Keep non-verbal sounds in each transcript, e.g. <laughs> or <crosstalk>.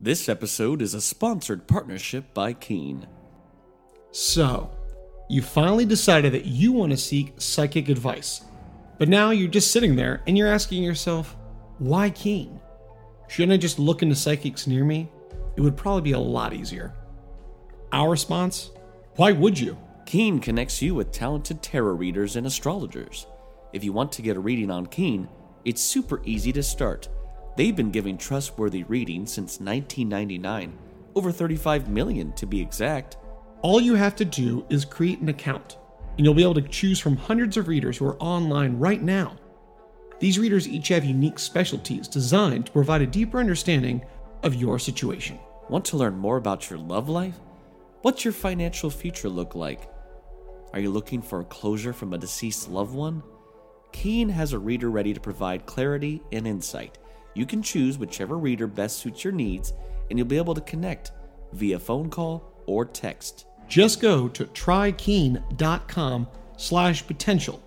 This episode is a sponsored partnership by Keen. So, you finally decided that you want to seek psychic advice. But now you're just sitting there and you're asking yourself, why Keen? Shouldn't I just look into psychics near me? It would probably be a lot easier. Our response? Why would you? Keen connects you with talented tarot readers and astrologers. If you want to get a reading on Keen, it's super easy to start. They've been giving trustworthy readings since 1999, over 35 million to be exact. All you have to do is create an account, and you'll be able to choose from hundreds of readers who are online right now. These readers each have unique specialties designed to provide a deeper understanding of your situation. Want to learn more about your love life? What's your financial future look like? Are you looking for a closure from a deceased loved one? Keen has a reader ready to provide clarity and insight. You can choose whichever reader best suits your needs, and you'll be able to connect via phone call or text. Just go to trykeen.com slash potential.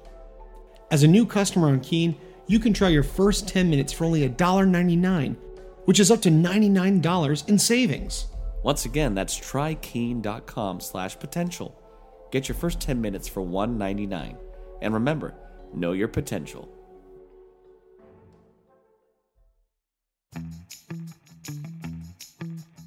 As a new customer on Keen, you can try your first 10 minutes for only $1.99, which is up to $99 in savings. Once again, that's trykeen.com slash potential. Get your first 10 minutes for $1.99. And remember, know your potential.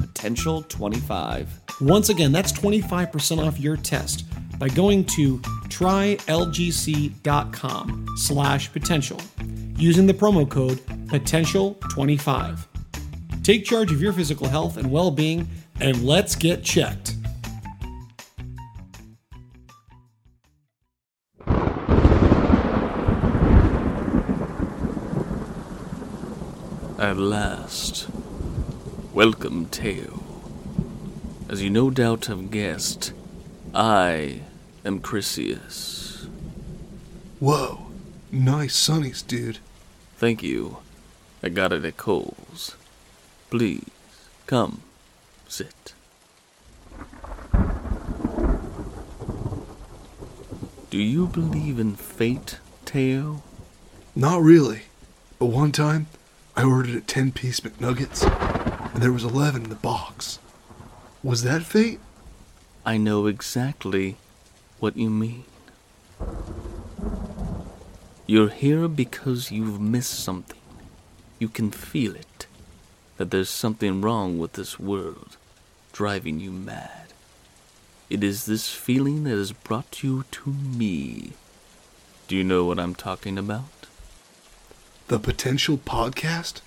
potential25 Once again, that's 25% off your test by going to trylgc.com slash potential using the promo code potential25. Take charge of your physical health and well-being and let's get checked. At last, welcome, Teo. As you no doubt have guessed, I am Chrysius. Whoa, nice sunnies, dude. Thank you. I got it at Cole's. Please, come, sit. Do you believe in fate, Teo? Not really, but one time I ordered a 10 piece McNuggets and there was 11 in the box. Was that fate? I know exactly what you mean. You're here because you've missed something. You can feel it. That there's something wrong with this world, driving you mad. It is this feeling that has brought you to me. Do you know what I'm talking about? The potential podcast?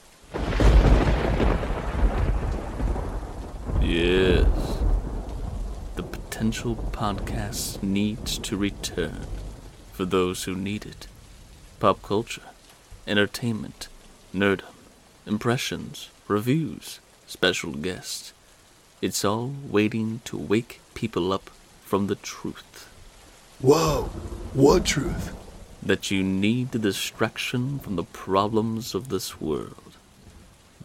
Yes. The potential podcast needs to return for those who need it. Pop culture, entertainment, nerdom, impressions, reviews, special guests. It's all waiting to wake people up from the truth Whoa, what truth? that you need the distraction from the problems of this world.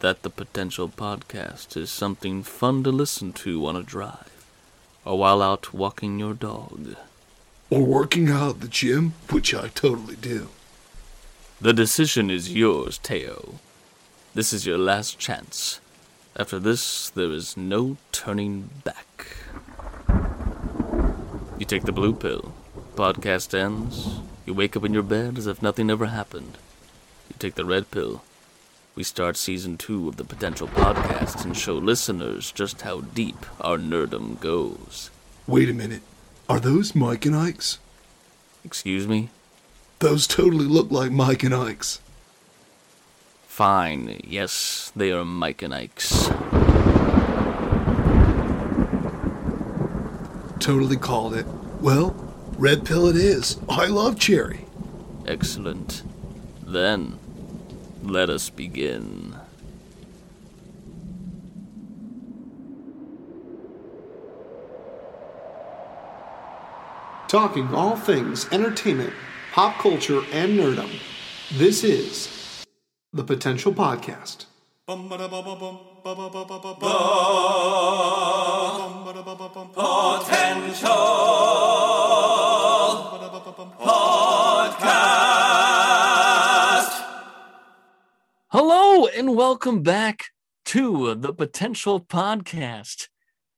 That the potential podcast is something fun to listen to on a drive or while out walking your dog. Or working out at the gym, which I totally do. The decision is yours, Teo. This is your last chance. After this, there is no turning back. You take the blue pill. Podcast ends. You wake up in your bed as if nothing ever happened. You take the red pill. We start season two of the Potential Podcast and show listeners just how deep our nerdum goes. Wait a minute. Are those Mike and Ike's? Excuse me? Those totally look like Mike and Ike's. Fine, yes, they are Mike and Ike's. Totally called it. Well, red pill it is. I love cherry. Excellent. Then, let us begin. Talking all things entertainment, pop culture, and nerdum. This is the Potential Podcast. Hello and welcome back to the Potential Podcast.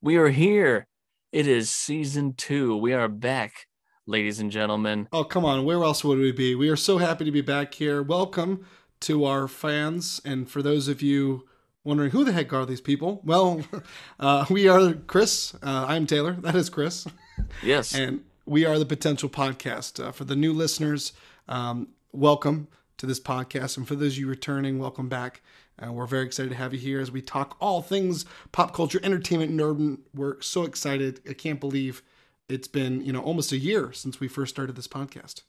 We are here. It is season two. We are back, ladies and gentlemen. Oh, come on. Where else would we be? We are so happy to be back here. Welcome to our fans. And for those of you wondering who the heck are these people, well, <laughs> uh, we are Chris. Uh, I'm Taylor. That is Chris. <laughs> Yes. And we are the Potential Podcast. Uh, for the new listeners, um, welcome to this podcast. And for those of you returning, welcome back. Uh, we're very excited to have you here as we talk all things pop culture, entertainment, nerd. We're so excited. I can't believe it's been, you know, almost a year since we first started this podcast.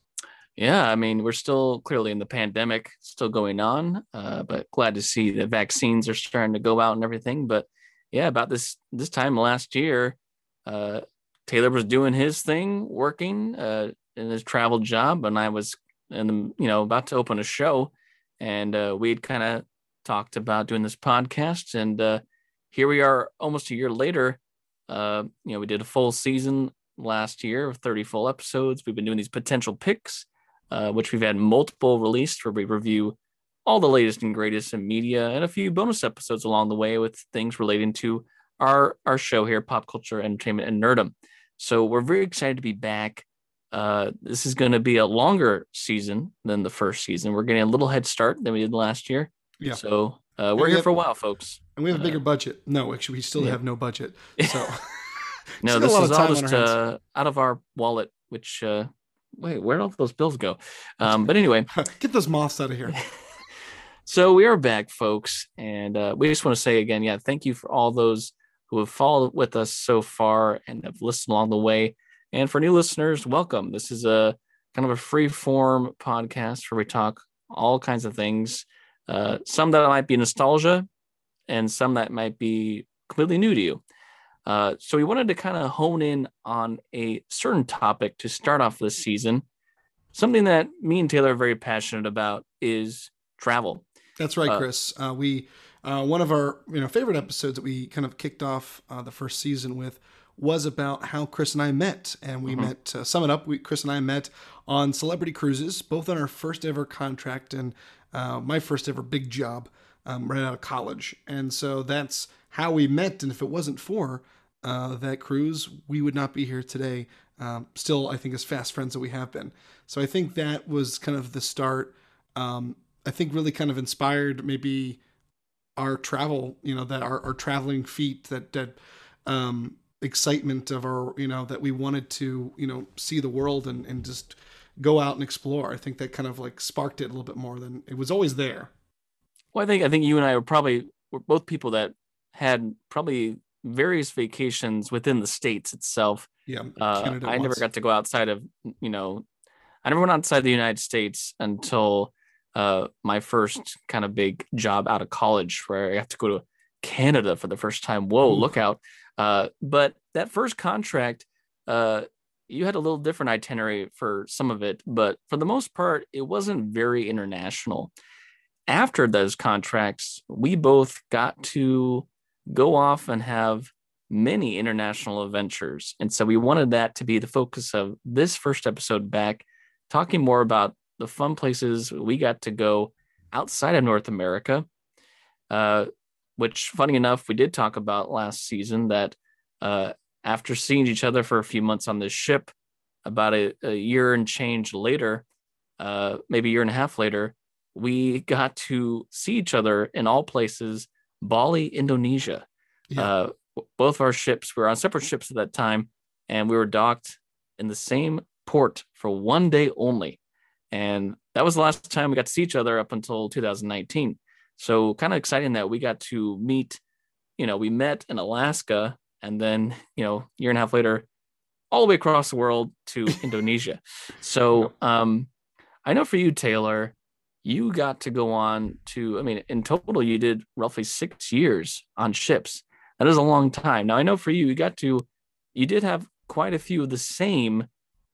Yeah, I mean, we're still clearly in the pandemic, still going on, uh, but glad to see the vaccines are starting to go out and everything. But yeah, about this this time last year, uh, Taylor was doing his thing, working uh, in his travel job, and I was, the, you know, about to open a show, and uh, we'd kind of talked about doing this podcast, and uh, here we are, almost a year later. Uh, you know, we did a full season last year of 30 full episodes. We've been doing these potential picks uh, which we've had multiple released where we review all the latest and greatest in media and a few bonus episodes along the way with things relating to our our show here, pop culture, entertainment, and nerdum. So we're very excited to be back. Uh, this is going to be a longer season than the first season. We're getting a little head start than we did last year. Yeah. So uh, we're we here have- for a while, folks. And we have a bigger budget. No, actually, we still yeah. have no budget. <laughs> So No, this is all just uh, out of our wallet. Which uh, wait, where'd all those bills go? <laughs> Um, but anyway, get those moths out of here. <laughs> So we are back, folks, and uh, we just want to say again, yeah, thank you for all those who have followed with us so far and have listened along the way. And for new listeners, welcome. This is a kind of a free form podcast where we talk all kinds of things. Uh, some that might be nostalgia, and some that might be completely new to you. Uh, so we wanted to kind of hone in on a certain topic to start off this season. Something that me and Taylor are very passionate about is travel. That's right, Uh, Chris. Uh, we uh, one of our you know favorite episodes that we kind of kicked off uh, the first season with was about how Chris and I met, and we met. To sum it up, we Chris and I met on celebrity cruises, both on our first ever contract and uh, my first ever big job um, right out of college, and so that's how we met. And if it wasn't for uh, that cruise, we would not be here today. Um, still, I think as fast friends that we have been. So I think that was kind of the start. Um, I think really kind of inspired maybe our travel, you know, that our, our traveling feet, that that um, excitement of our, you know, that we wanted to, you know, see the world and, and just go out and explore. I think that kind of like sparked it a little bit more than it was always there. Well, I think I think you and I were probably were both people that had probably various vacations within the states itself. Yeah, Uh, I never got to go outside of you know, I never went outside the United States until uh, my first kind of big job out of college, where I got to go to Canada for the first time. Whoa, look out! Uh, but that first contract, uh, you had a little different itinerary for some of it, but for the most part, it wasn't very international. After those contracts, we both got to go off and have many international adventures. And so we wanted that to be the focus of this first episode back, talking more about the fun places we got to go outside of North America. Uh, which, funny enough, we did talk about last season that uh, after seeing each other for a few months on this ship, about a, a year and change later, uh, maybe a year and a half later, we got to see each other in all places. Bali, Indonesia. Yeah. Uh, both of our ships were on separate ships at that time, and we were docked in the same port for one day only. And that was the last time we got to see each other up until 2019. So kind of exciting that we got to meet. You know, we met in Alaska, and then you know, year and a half later, all the way across the world to <laughs> Indonesia. So um, I know for you, Taylor, you got to go on to. I mean, in total, you did roughly six years on ships. That is a long time. Now I know for you, you got to, you did have quite a few of the same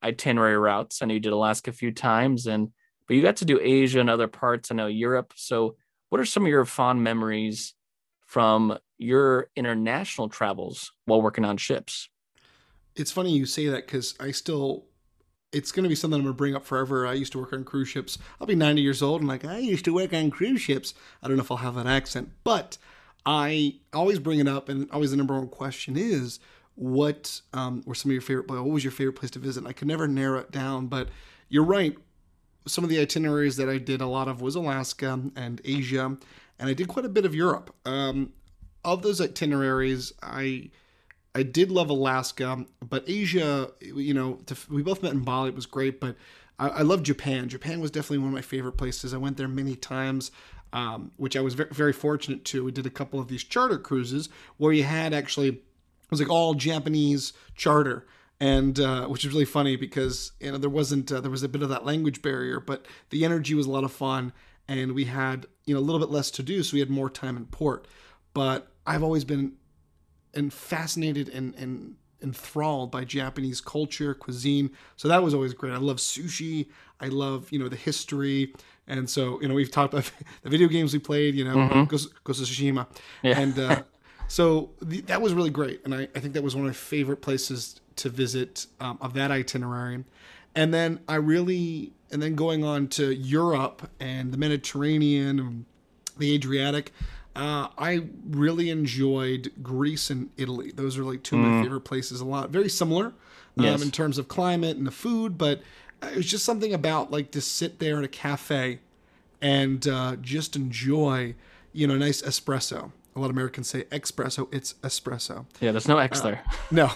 itinerary routes. I know you did Alaska a few times, and but you got to do Asia and other parts. I know Europe. So, what are some of your fond memories from your international travels while working on ships? It's funny you say that because I still, it's going to be something I'm going to bring up forever. I used to work on cruise ships. I'll be 90 years old and like, I used to work on cruise ships. I don't know if I'll have that accent, but I always bring it up, and always the number one question is, what um, were some of your favorite? What was your favorite place to visit? And I could never narrow it down, but you're right. Some of the itineraries that I did a lot of was Alaska and Asia, and I did quite a bit of Europe. Um, of those itineraries, I I did love Alaska, but Asia, you know, to, we both met in Bali. It was great, but I, I love Japan. Japan was definitely one of my favorite places. I went there many times. Um, which I was very, very fortunate to. We did a couple of these charter cruises where you had actually it was like all Japanese charter, and uh, which is really funny because you know there wasn't uh, there was a bit of that language barrier, but the energy was a lot of fun, and we had you know a little bit less to do, so we had more time in port. But I've always been and fascinated and and enthralled by Japanese culture, cuisine. So that was always great. I love sushi. I love, you know, the history. And so, you know, we've talked about <laughs> the video games we played, you know, Mhm. Ghost, Ghost of Tsushima. Yeah. And uh, so the, that was really great. And I, I think that was one of my favorite places to visit um, of that itinerary. And then I really, and then going on to Europe and the Mediterranean and the Adriatic. Uh, I really enjoyed Greece and Italy. Those are like two of my favorite places. A lot, very similar um, Yes. in terms of climate and the food, but it was just something about like to sit there in a cafe and uh, just enjoy, you know, a nice espresso. A lot of Americans say espresso. It's espresso. Yeah, there's no X there. <laughs> No,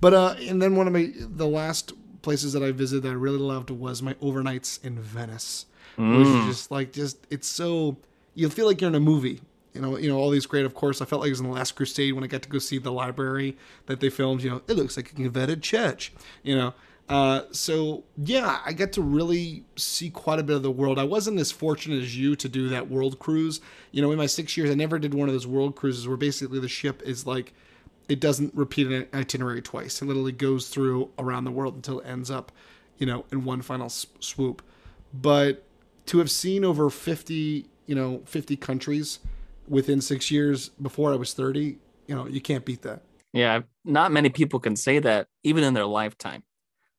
but uh, and then one of my the last places that I visited that I really loved was my overnights in Venice, which is just like just it's so you feel like you're in a movie. You know, you know all these great. Of course, I felt like it was in the Last Crusade when I got to go see the library that they filmed. You know, it looks like a converted church. You know, uh, so yeah, I got to really see quite a bit of the world. I wasn't as fortunate as you to do that world cruise. You know, in my six years, I never did one of those world cruises where basically the ship is like it doesn't repeat an itinerary twice. It literally goes through around the world until it ends up, you know, in one final swoop. But to have seen over 50, you know, 50 countries within six years before I was 30, you know, you can't beat that. Yeah, not many people can say that even in their lifetime.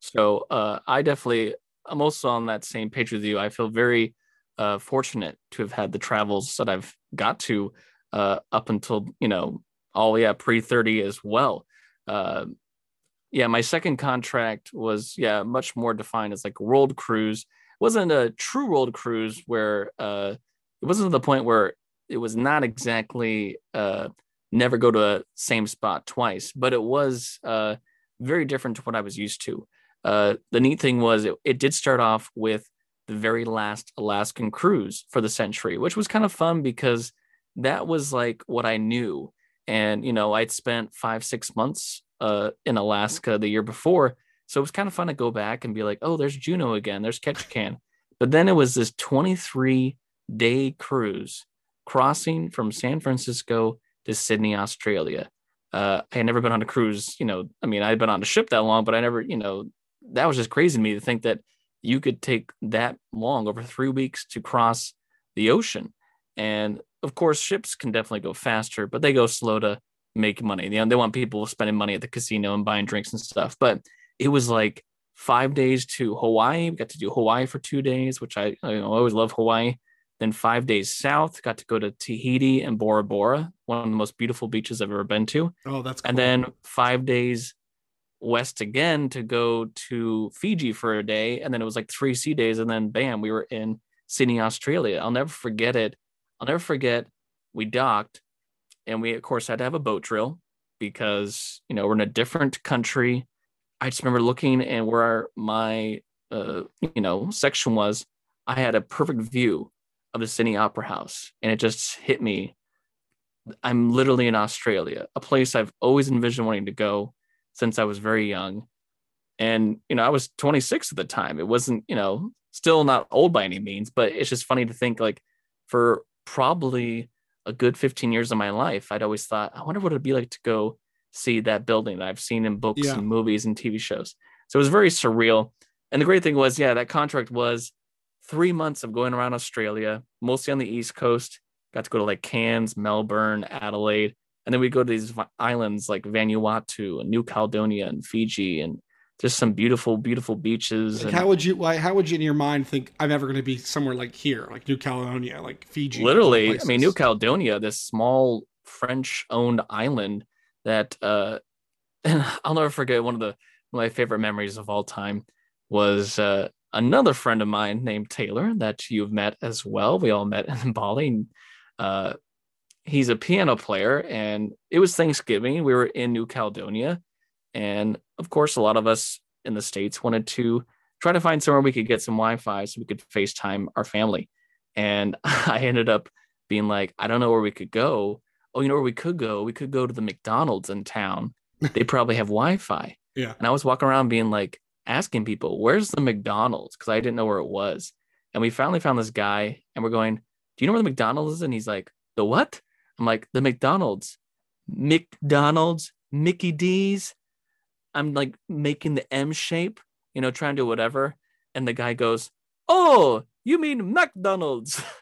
So uh, I definitely, I'm also on that same page with you. I feel very uh, fortunate to have had the travels that I've got to uh, up until, you know, all yeah, pre 30 as well. Uh, yeah, my second contract was, yeah, much more defined as like a world cruise. It wasn't a true world cruise where uh, it wasn't to the point where it was not exactly uh, never go to the same spot twice, but it was uh, very different to what I was used to. Uh, the neat thing was it, it did start off with the very last Alaskan cruise for the century, which was kind of fun because that was like what I knew. And, you know, I'd spent five, six months uh, in Alaska the year before. So it was kind of fun to go back and be like, oh, there's Juneau again, there's Ketchikan. But then it was this 23 day cruise crossing from San Francisco to Sydney, Australia. Uh, I had never been on a cruise, you know, I mean, I'd been on a ship that long, but I never, you know, that was just crazy to me to think that you could take that long over three weeks to cross the ocean. And of course, ships can definitely go faster, but they go slow to make money. You know, they want people spending money at the casino and buying drinks and stuff. But it was like five days to Hawaii. We got to do Hawaii for two days, which I, I always love Hawaii. Then five days south, got to go to Tahiti and Bora Bora, one of the most beautiful beaches I've ever been to. Oh, that's cool. And then five days west again to go to Fiji for a day. And then it was like three sea days. And then bam, we were in Sydney, Australia. I'll never forget it. I'll never forget we docked and we of course had to have a boat drill because you know we're in a different country. I just remember looking and where my uh, you know section was, I had a perfect view of the Sydney Opera House, and it just hit me. I'm literally in Australia, a place I've always envisioned wanting to go since I was very young. And you know, I was 26 at the time. It wasn't, you know, still not old by any means, but it's just funny to think like for probably a good 15 years of my life, I'd always thought, I wonder what it'd be like to go see that building that I've seen in books Yeah. and movies and TV shows. So it was very surreal. And the great thing was, yeah, that contract was three months of going around Australia, mostly on the East Coast. Got to go to like Cairns, Melbourne, Adelaide. And then we go to these islands like Vanuatu and New Caledonia and Fiji and just some beautiful, beautiful beaches. Like and how would you why how would you in your mind think I'm ever going to be somewhere like here, like New Caledonia, like Fiji? literally i mean new caledonia this small french owned island that uh <laughs> and i'll never forget one of the one of my favorite memories of all time was uh another friend of mine named taylor that you've met as well we all met in <laughs> bali and, uh he's a piano player and it was thanksgiving we were in new caledonia and of course a lot of us in the states wanted to try to find somewhere we could get some wi-fi so we could facetime our family and <laughs> I ended up being like, I don't know where we could go. Oh, you know where we could go? We could go to the McDonald's in town. <laughs> They probably have Wi-Fi. Yeah. And I was walking around being like, asking people, "Where's the McDonald's?" Because I didn't know where it was. And we finally found this guy, and we're going, "Do you know where the McDonald's is?" And he's like, "The what?" I'm like, "The McDonald's, McDonald's, Mickey D's." I'm like making the M shape, you know, trying to do whatever. And the guy goes, Oh, you mean McDonald's? <laughs>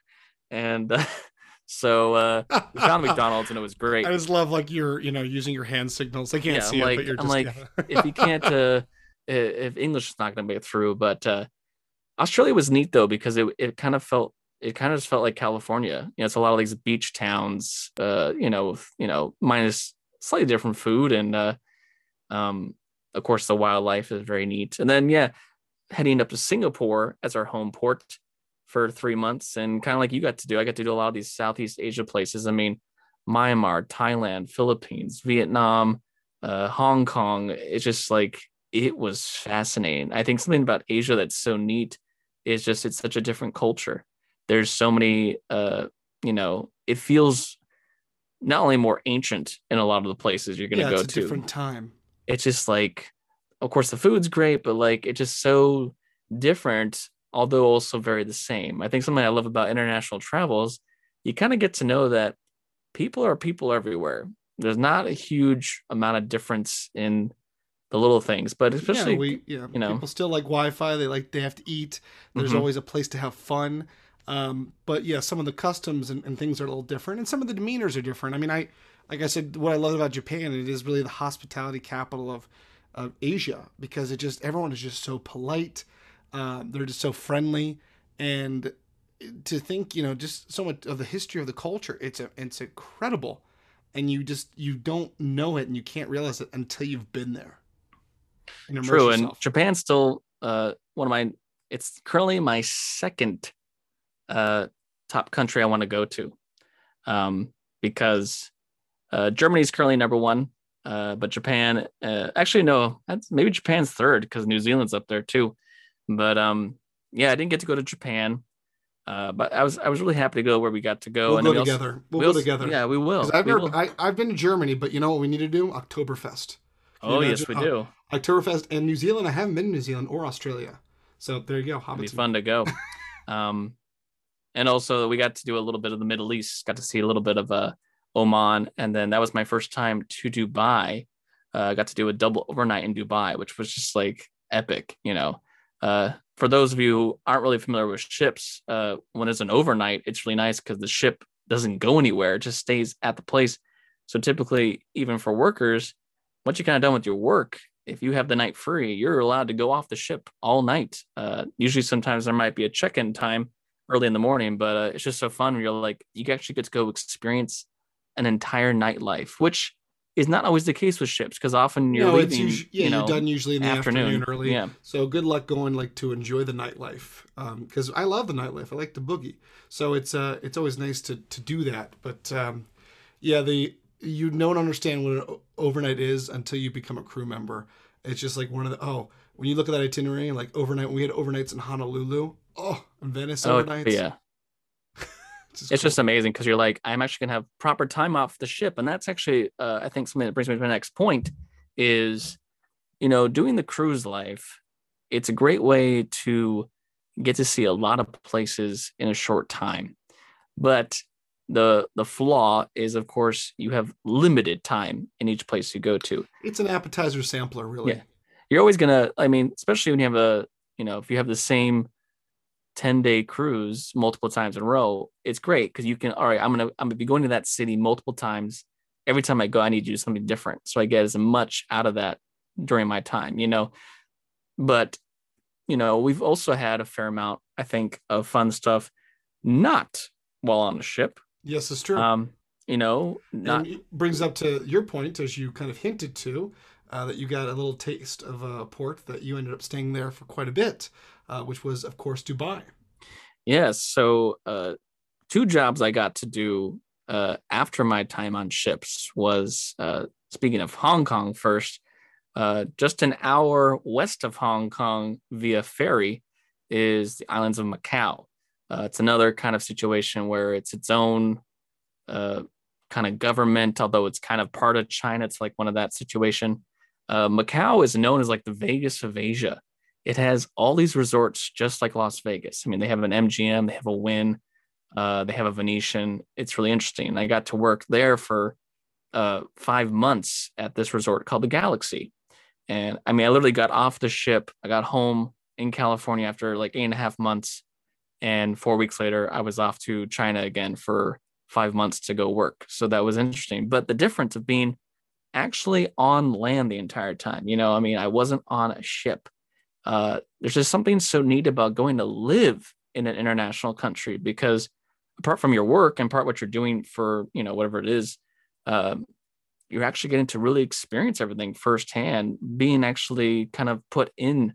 And uh, <laughs> so uh, we found <laughs> McDonald's and it was great. I just love like you're you know using your hand signals. They can't Yeah, see I'm it, like- but you're I'm just like, yeah. if you can't, uh, if English is not going to make it through, but uh, Australia was neat though because it it kind of felt it kind of just felt like California. You know, it's a lot of these beach towns. Uh, you know, you know, minus slightly different food and uh, um, of course the wildlife is very neat. And then yeah, heading up to Singapore as our home port for three months, and kind of like you got to do, I got to do a lot of these Southeast Asia places. I mean, Myanmar, Thailand, Philippines, Vietnam, uh, Hong Kong. It's just like it was fascinating. I think something about Asia that's so neat is just it's such a different culture. There's so many, uh, you know, it feels not only more ancient in a lot of the places you're going to yeah, go it's a to. different time. It's just like, of course, the food's great, but like it's just so different, although also very the same. I think something I love about international travels, you kind of get to know that people are people everywhere. There's not a huge amount of difference in the little things, but especially yeah, we yeah, you know. people still like Wi-Fi. They like they have to eat. There's Mhm. always a place to have fun. Um, but yeah, some of the customs and, and things are a little different, and some of the demeanors are different. I mean, I like I said, what I love about Japan, it is really the hospitality capital of of Asia because it just everyone is just so polite. Uh, they're just so friendly, and to think you know just so much of the history of the culture, it's a, it's incredible, and you just you don't know it and you can't realize it until you've been there. And True, and. Japan's still uh, one of my. It's currently my second uh, top country I want to go to, um, because uh, is currently number one, uh, but Japan. Uh, actually, no, that's maybe Japan's third because New Zealand's up there too. But um, yeah, I didn't get to go to Japan, uh, but I was I was really happy to go where we got to go. We'll and go we also- together. we'll we go together. Yeah, we will. I've, We never, will. I, I've been to Germany, but you know what we need to do? Oktoberfest. Oh yes, we do. Uh, Oktoberfest and New Zealand. I haven't been to New Zealand or Australia. So there you go. It'd be Hobbits. fun to go. <laughs> um, and also we got to do a little bit of the Middle East. Got to see a little bit of uh, Oman, and then that was my first time to Dubai. Uh, got to do a double overnight in Dubai, which was just like epic. You know, uh, for those of you who aren't really familiar with ships, uh, when it's an overnight, it's really nice because the ship doesn't go anywhere; it just stays at the place. So typically, even for workers, once you're kind of done with your work, if you have the night free, you're allowed to go off the ship all night. Uh, usually, sometimes there might be a check-in time early in the morning, but uh, it's just so fun. You're like, you actually get to go experience an entire nightlife, which is not always the case with ships because often you're no, leaving. usu- yeah, you know, you're done usually in the afternoon, early. Yeah. So good luck going like to enjoy the nightlife, because I love the nightlife. I like the boogie. So it's uh it's always nice to to do that. But um, yeah, the you don't understand what an overnight is until you become a crew member. It's just like one of the oh when you look at that itinerary like overnight we had overnights in Honolulu, oh Venice Oh overnights. yeah. <laughs> it's It's cool. just amazing because you're like, I'm actually gonna have proper time off the ship, and that's actually, uh, I think, something that brings me to my next point is, you know, doing the cruise life. It's a great way to get to see a lot of places in a short time, but the the flaw is, of course, you have limited time in each place you go to. it's an appetizer sampler really. Yeah. You're always gonna, I mean, especially when you have a, you know, if you have the same 10 day cruise multiple times in a row, it's great because you can, all right, I'm gonna I'm gonna be going to that city multiple times. Every time I go, I need to do something different. So I get as much out of that during my time, you know. But you know, we've also had a fair amount, I think, of fun stuff, not while on the ship. Yes, it's true. Um, you know, not brings up to your point, as you kind of hinted to, uh, that you got a little taste of a port that you ended up staying there for quite a bit, uh, which was, of course, Dubai. Yes. So, uh, two jobs I got to do uh, after my time on ships was uh, speaking of Hong Kong first, uh, just an hour west of Hong Kong via ferry is the islands of Macau. Uh, it's another kind of situation where it's its own kind of government, although it's kind of part of China. It's like one of that situation. Uh, Macau is known as like the Vegas of Asia it has all these resorts just like Las Vegas. I mean, they have an MGM, they have a Wynn, uh, they have a Venetian. It's really interesting. I got to work there for uh, five months at this resort called the Galaxy. And I mean, I literally got off the ship. I got home in California after like eight and a half months. And four weeks later, I was off to China again for five months to go work. So that was interesting. But the difference of being actually on land the entire time, you know, I mean, I wasn't on a ship uh, there's just something so neat about going to live in an international country because apart from your work and part what you're doing for you know whatever it is um, you're actually getting to really experience everything firsthand being actually kind of put in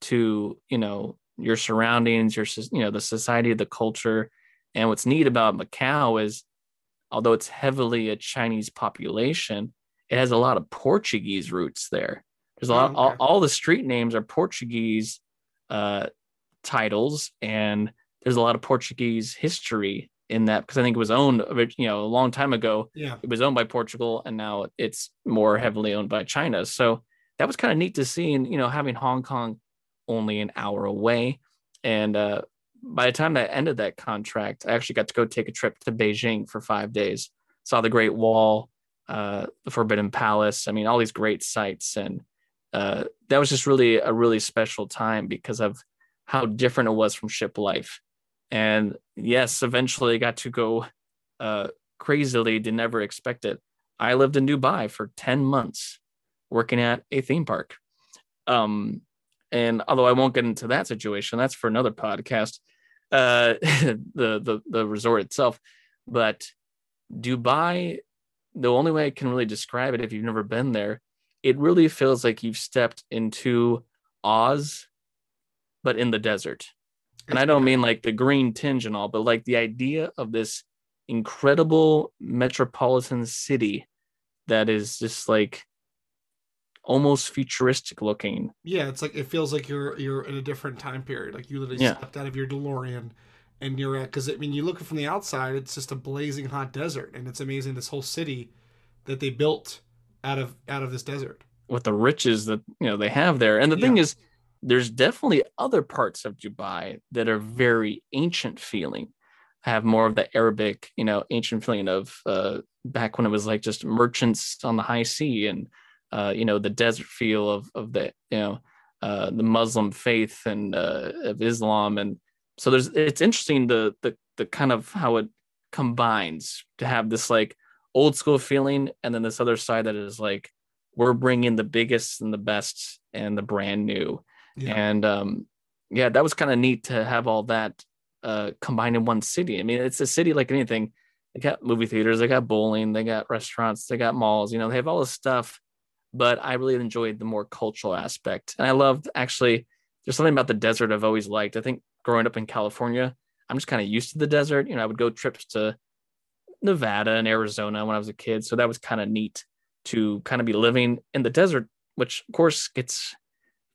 to you know your surroundings your you know the society the culture. And what's neat about macau is although it's heavily a chinese population it has a lot of portuguese roots there there's a lot. Oh, all, okay. all the street names are Portuguese uh, titles, and there's a lot of Portuguese history in that because I think it was owned, you know, a long time ago. Yeah. It was owned by Portugal, and now it's more heavily owned by China. So that was kind of neat to see, and you know, having Hong Kong only an hour away, and uh, by the time that ended that contract, I actually got to go take a trip to Beijing for five days. Saw the Great Wall, uh, the Forbidden Palace. I mean, all these great sites and uh, that was just really a really special time because of how different it was from ship life. And yes, eventually I got to go uh, crazily, did never expect it. I lived in Dubai for 10 months working at a theme park. Um, and although I won't get into that situation, that's for another podcast, uh, <laughs> the, the, the resort itself. But Dubai, the only way I can really describe it if you've never been there, it really feels like you've stepped into Oz, but in the desert. And I don't mean like the green tinge and all, but like the idea of this incredible metropolitan city that is just like almost futuristic looking. Yeah, it's like it feels like you're you're in a different time period. Like you literally Yeah. stepped out of your DeLorean and you're at because I mean you look from the outside, it's just a blazing hot desert, and it's amazing this whole city that they built out of out of this desert. with the riches that you know they have there. And the thing is, there's definitely other parts of Dubai that are very ancient feeling, I have more of the Arabic, you know, ancient feeling of uh, back when it was like just merchants on the high sea and uh, you know the desert feel of of the you know uh, the Muslim faith and uh, of Islam and so there's it's interesting the the the kind of how it combines to have this like old school feeling and then this other side that is like we're bringing the biggest and the best and the brand new Yeah. and um yeah that was kind of neat to have all that uh combined in one city i mean it's a city like anything they got movie theaters, they got bowling, they got restaurants, they got malls. You know, they have all this stuff. But I really enjoyed the more cultural aspect, and I loved actually. There's something about the desert I've always liked. I think growing up in California, I'm just kind of used to the desert. You know, I would go trips to Nevada and Arizona when I was a kid, so that was kind of neat to kind of be living in the desert, which of course gets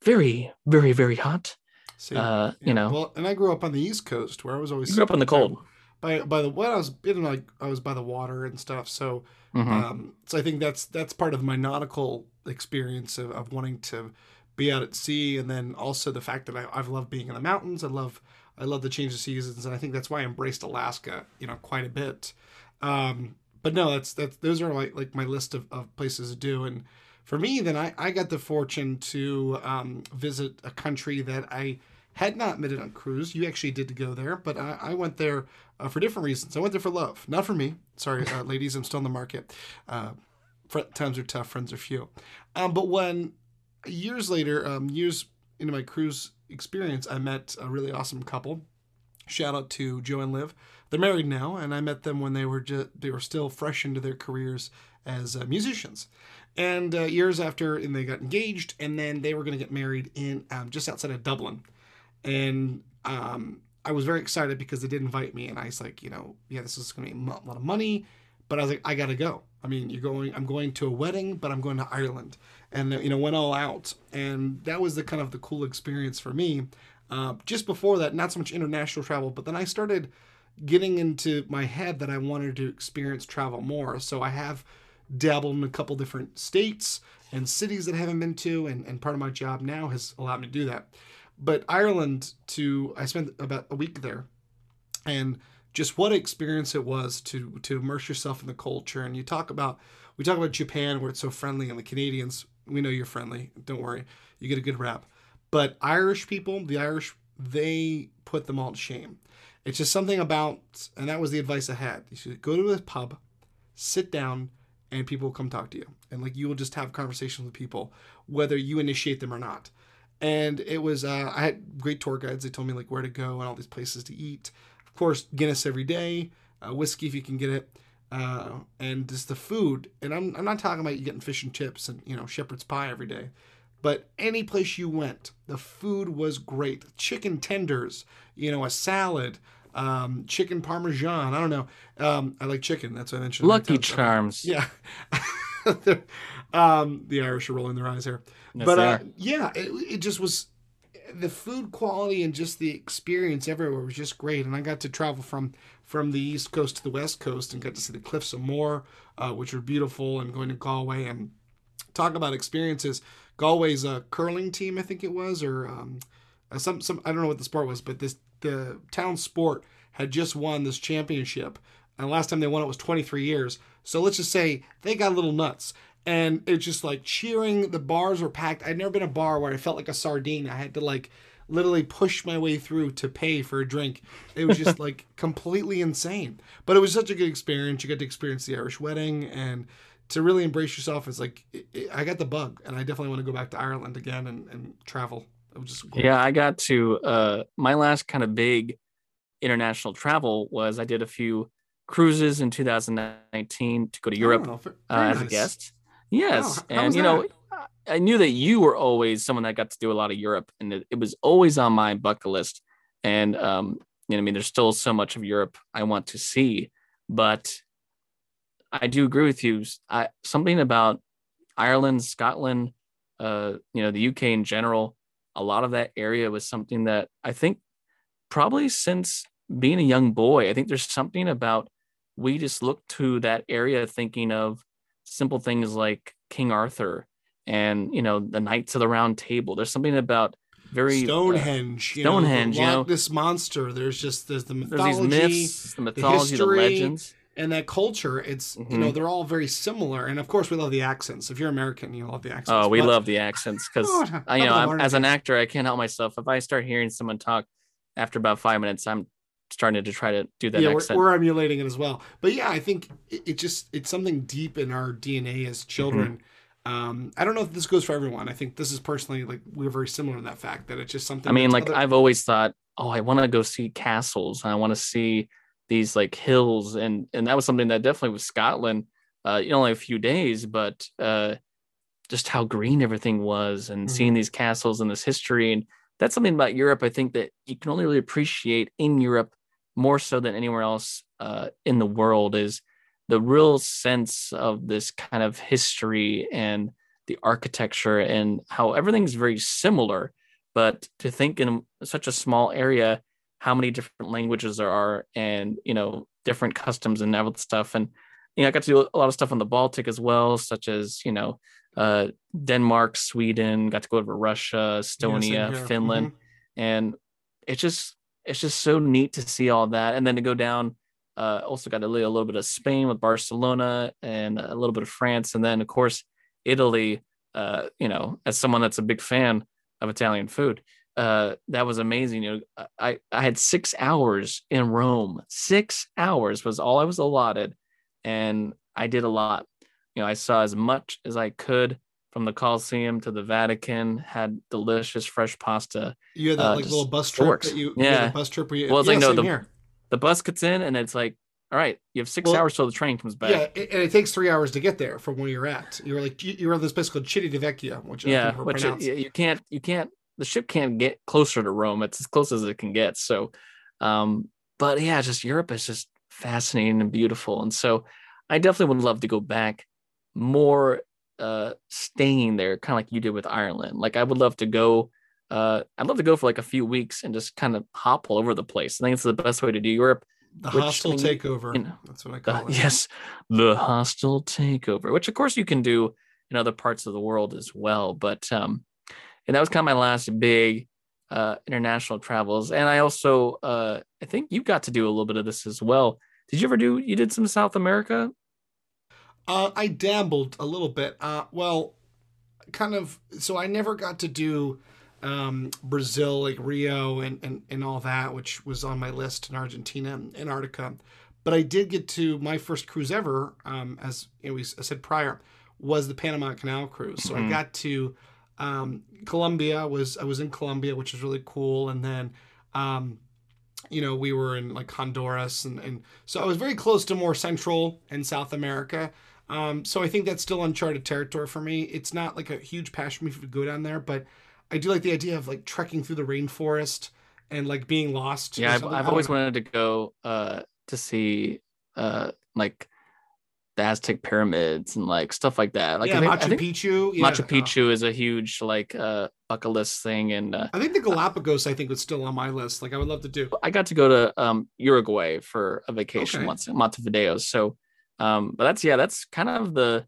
very, very, very hot. See, Uh, yeah, you know, Well, and I grew up on the East Coast where I was always grew up in the cold. by by the when I was in like I was by the water and stuff. So Mhm. um, so I think that's that's part of my nautical experience of, of wanting to be out at sea, and then also the fact that I, I've loved being in the mountains. I love I love the change of seasons, and I think that's why I embraced Alaska, you know, quite a bit. Um, but no, that's that's those are like like my list of, of places to do, and for me, then I I got the fortune to um, visit a country that I had not been on cruise. You actually did to go there, but I, I went there uh, for different reasons. I went there for love, not for me. Sorry, uh, <laughs> ladies, I'm still in the market. Uh, times are tough, friends are few. Um, but when years later, um, years into my cruise experience, I met a really awesome couple. Shout out to Joe and Liv. They're married now, and I met them when they were just they were still fresh into their careers as uh, musicians. And uh, years after, and they got engaged, and then they were going to get married in um, just outside of Dublin and um, I was very excited because they did invite me, and I was like, you know, yeah, this is going to be a lot of money, but I was like, I gotta go. I mean, you're going, I'm going to a wedding, but I'm going to Ireland, and you know, went all out, and that was the kind of the cool experience for me. Uh, just before that, not so much international travel, but then I started getting into my head that I wanted to experience travel more. So I have dabbled in a couple different states and cities that I haven't been to, and, and part of my job now has allowed me to do that. But Ireland to I spent about a week there and just what experience it was to to immerse yourself in the culture. And you talk about we talk about Japan where it's so friendly and the Canadians we know you're friendly don't worry you get a good rap. But Irish people the Irish they put them all to shame it's just something about and that was the advice I had you should go to a pub sit down and people will come talk to you and like you will just have conversations with people whether you initiate them or not and it was uh, I had great tour guides. They told me like where to go and all these places to eat. Of course, Guinness every day, uh, whiskey if you can get it, uh, and just the food. And I'm I'm not talking about you getting fish and chips and you know shepherd's pie every day, but any place you went, the food was great. Chicken tenders, you know, a salad. Um, chicken parmesan. I don't know. Um, I like chicken. That's what I mentioned. Lucky. Charms. <laughs> Yeah. <laughs> um, the Irish are rolling their eyes here. Yes, but uh, yeah, it, it just was the food quality and just the experience everywhere was just great. And I got to travel from from the east coast to the west coast and got to see the cliffs of Moher, uh, which were beautiful, and going to Galway and talk about experiences. Galway's uh, curling team, I think it was, or um, uh, some some I don't know what the sport was, but this the town sport had just won this championship, and last time they won it was 23 years. So let's just say they got a little nuts, and it's just like cheering. The bars were packed. I'd never been a bar where I felt like a sardine. I had to like literally push my way through to pay for a drink. It was just <laughs> like completely insane. But it was such a good experience. You got to experience the Irish wedding and to really embrace yourself is like it, it- I got the bug, and I definitely want to go back to Ireland again and, and travel. It was just great. Yeah, I got to uh my last kind of big international travel was I did a few cruises in 2019 to go to Europe Oh, ve- uh, very as a guest. Yes, Wow, and you know, that? I knew that you were always someone that got to do a lot of Europe, and it, it was always on my bucket list. And um, you know, I mean, there's still so much of Europe I want to see, but I do agree with you. I, something about Ireland, Scotland, uh, you know, the UK in general, a lot of that area was something that I think probably since being a young boy, I think there's something about we just look to that area thinking of simple things like King Arthur and you know the Knights of the Round Table. There's something about very uh, Stonehenge, you Stonehenge, you know. Loch Ness monster. There's just there's the there's mythology these myths, the mythology, the, history, legends. And that culture. It's you Mhm. know they're all very similar, and of course we love the accents. If you're American, you love the accents. Oh, we but- love the accents because <laughs> Oh, I, you know, I'm, as an actor, I can't help myself. If I start hearing someone talk after about five minutes, I'm starting to try to do that yeah, we're, we're emulating it as well. But yeah, I think it, it just it's something deep in our DNA as children. Mm-hmm. Um, I don't know if this goes for everyone. I think this is personally like we're very similar in that fact that it's just something. I mean, like other- I've always thought, oh, I want to go see castles. I want to see these like hills and and that was something that definitely was Scotland uh you know only a few days but uh just how green everything was and Mhm. seeing these castles and this history and that's something about Europe I think that you can only really appreciate in Europe more so than anywhere else uh in the world is the real sense of this kind of history and the architecture and how everything's very similar but to think in such a small area how many different languages there are and you know different customs and all that stuff. And you know i got to do a lot of stuff on the baltic as well such as you know uh denmark sweden got to go over russia estonia here. finland. Mhm. and it's just it's just so neat to see all that. And then to go down uh also got to do a little bit of spain with barcelona and a little bit of france. And then of course italy uh you know as someone that's a big fan of italian food uh that was amazing you know i i had six hours in rome six hours was all i was allotted and i did a lot you know i saw as much as i could from the Colosseum to the Vatican, had delicious fresh pasta. You had that Uh, like little bus trip works. that you, you Yeah. a bus trip where you Well, it's yeah, like, no, the- here. The bus gets in, and it's like, all right, you have six Well, hours till the train comes back. Yeah, and it takes three hours to get there from where you're at. You're like you're on this place called Civitavecchia, which yeah which it, you you can't you can't the ship can't get closer to rome it's as close as it can get so um but yeah just europe is just fascinating and beautiful and so i definitely would love to go back more uh staying there kind of like you did with ireland like i would love to go uh i'd love to go for like a few weeks and just kind of hop all over the place i think it's the best way to do europe the which, hostile takeover. you know, That's what I the- call it. yes, the hostile takeover, which of course you can do in other parts of the world as well. But um, and that was kind of my last big uh, international travels. And I also uh, I think you got to do a little bit of this as well. Did you ever do? You did some South America? Uh, I dabbled a little bit. Uh, well, kind of. So I never got to do um, Brazil, like Rio, and, and and all that, which was on my list in Argentina, and Antarctica. But I did get to my first cruise ever, um, as you know, we s- said prior, was the Panama Canal cruise. So I Mhm. got to um, Colombia. Was I was in Colombia, which was really cool, and then. Um, you know, we were in like Honduras, and, and so I was very close to more Central and South America. Um, so I think that's still uncharted territory for me. It's not like a huge passion for me to go down there, but I do like the idea of like trekking through the rainforest and like being lost. Yeah, I've. I've always know. wanted to go uh, to see uh, like the Aztec pyramids and like stuff like that. Like yeah, I think, Machu think Picchu. Yeah. Machu Picchu is a huge like uh, bucket list thing, and uh, I think the Galapagos. I think was still on my list. Like I would love to do. I got to go to um, Uruguay for a vacation Okay. once Montevideo. So, um, but that's yeah, that's kind of the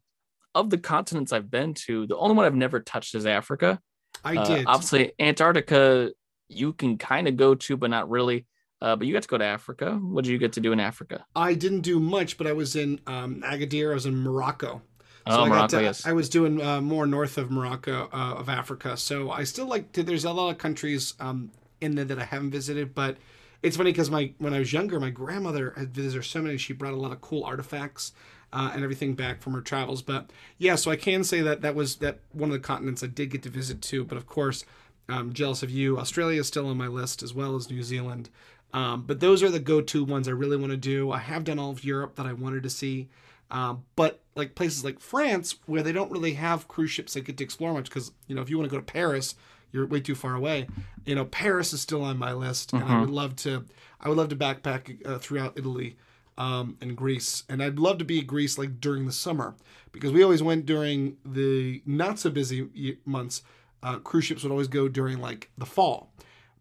of the continents I've been to. The only one I've never touched is Africa. I Uh, did. Obviously, Antarctica you can kind of go to, but not really. Uh, but you got to go to Africa. What did you get to do in Africa? I didn't do much, but I was in um, Agadir. I was in Morocco. oh, I got Morocco, to- yes. I was doing uh, more north of Morocco, uh, of Africa. So I still like to. There's a lot of countries um, in there that I haven't visited, but it's funny because my when I was younger, my grandmother had visited so many. She brought a lot of cool artifacts uh, and everything back from her travels. But yeah, so I can say that that was that one of the continents I did get to visit too. But of course, I'm jealous of you. Australia is still on my list as well as New Zealand. Um, but those are the go-to ones I really want to do. I have done all of Europe that I wanted to see. Um, but like places like France, where they don't really have cruise ships that get to explore much, because you know if you want to go to Paris, you're way too far away. You know Paris is still on my list, and I would love to. I would love to backpack uh, throughout Italy um, and Greece, and I'd love to be in Greece like during the summer because we always went during the not so busy months. Uh, cruise ships would always go during like the fall.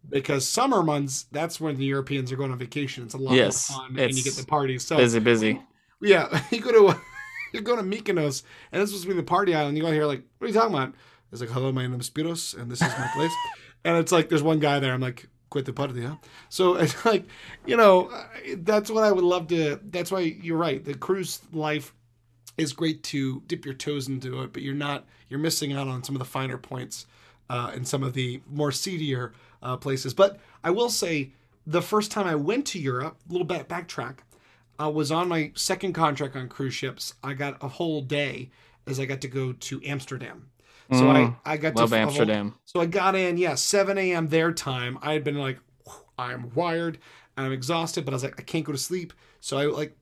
Because summer months, that's when the Europeans are going on vacation. It's a lot Yes, more fun, and you get the parties. So busy, busy. <laughs> yeah, <laughs> you go to <laughs> you go to Mykonos, and this was supposed to be the party island. You go here like, what are you talking about? It's like, hello, my name is Spiros, and this is my place. and it's like, there's one guy there. I'm like, quit the party, huh? So it's like, you know, that's what I would love to. That's why you're right. The cruise life is great to dip your toes into it, but you're not. You're missing out on some of the finer points uh, and some of the more seedier uh, places. But I will say, the first time I went to Europe, a little bit backtrack I was on my second contract on cruise ships. I got a whole day as I got to go to Amsterdam. So Mm, I, I got Love to a whole- Amsterdam. so I got in, yeah, 7 a.m. their time. I had been like, I'm wired. and I'm exhausted, but I was like, I can't go to sleep. So I like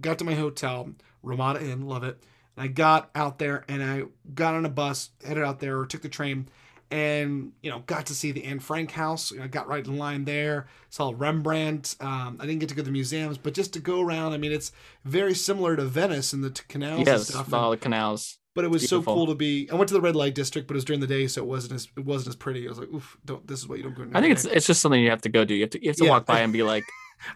got to my hotel, Ramada Inn, love it. And I got out there and I got on a bus, headed out there, or took the train, and you know got to see the Anne Frank house. I got right in line there, saw Rembrandt. Um, I didn't get to go to the museums, but just to go around. I mean, it's very similar to Venice and the t- canals yes, and stuff. all the canals. but it was Beautiful. so cool to be. I went to the red light district, but it was during the day, so it wasn't as it wasn't as pretty. I was like, oof, don't. This is what you don't go. I think it's it's just something you have to go do. You have to you have to Yeah. walk by and be <laughs> like,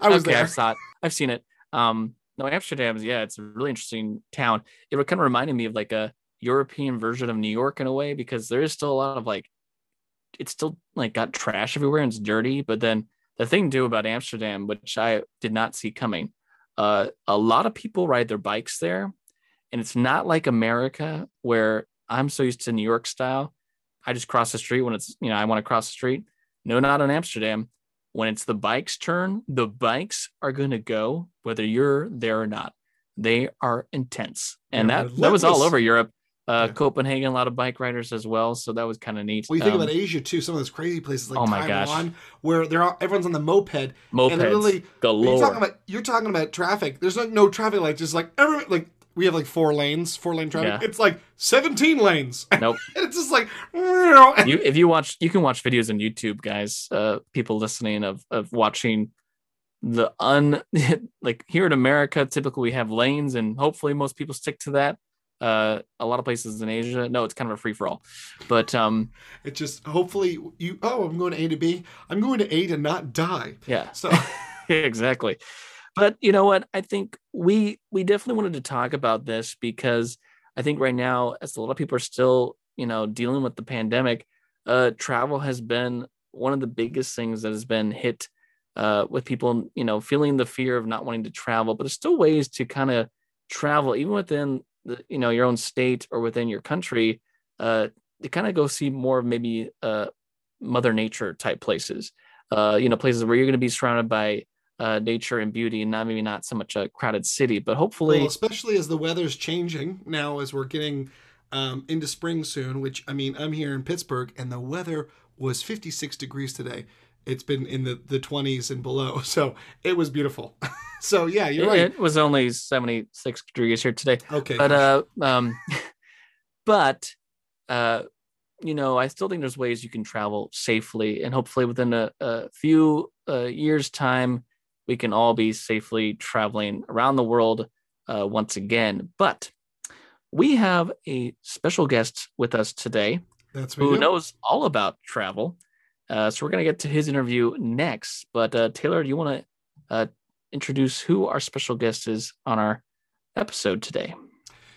I was okay, there. I've saw it. I've seen it. Um, no, Amsterdam's yeah, it's a really interesting town. It kind of reminded me of like a European version of New York in a way because there is still a lot of like, it's still like got trash everywhere and it's dirty. But then the thing too about Amsterdam, which I did not see coming, uh, a lot of people ride their bikes there, and it's not like America where I'm so used to New York style. I just cross the street when it's you know I want to cross the street. No, not in Amsterdam when it's the bike's turn, the bikes are going to go whether you're there or not. They are intense. And They're that, that was all over Europe. Uh, Yeah. Copenhagen, a lot of bike riders as well. So that was kind of neat. Well, you think Um, about Asia too. Some of those crazy places like Oh my Taiwan, gosh. where they're all, everyone's on the moped. and literally, galore. You're talking about you're talking about traffic. There's like no traffic lights. Just like every like we have like four lanes, four lane traffic. Yeah. It's like 17 lanes. <laughs> Nope. and it's just like <laughs> you if you watch you can watch videos on YouTube, guys. Uh, people listening of of watching the un <laughs> like here in America, typically we have lanes, and hopefully most people stick to that. Uh, a lot of places in Asia, no, it's kind of a free for all. But um, it just hopefully you. Oh, I'm going to A to B. I'm going to A to not die. yeah, So <laughs> exactly. But you know what? I think we we definitely wanted to talk about this because I think right now, as a lot of people are still, you know, dealing with the pandemic, uh, travel has been one of the biggest things that has been hit uh, with people, you know, feeling the fear of not wanting to travel. But there's still ways to kind of travel, even within the, you know, your own state or within your country, uh, to kind of go see more of maybe uh, Mother Nature type places. Uh, you know, places where you're going to be surrounded by uh, nature and beauty, and not maybe not so much a crowded city, but hopefully, Well, especially as the weather's changing now, as we're getting um, into spring soon. Which I mean, I'm here in Pittsburgh, and the weather was 56 degrees today. It's been in the the 20s and below, <laughs> so it was beautiful. <laughs> so yeah, you're it, right. it was only 76 degrees here today. Okay, But uh, um, <laughs> but uh, you know, I still think there's ways you can travel safely, and hopefully within a, a few uh, years' time, we can all be safely traveling around the world uh, once again. But we have a special guest with us today. that's who do. knows all about travel. Uh, so we're going to get to his interview next. But uh, Taylor, do you want to uh, introduce who our special guest is on our episode today?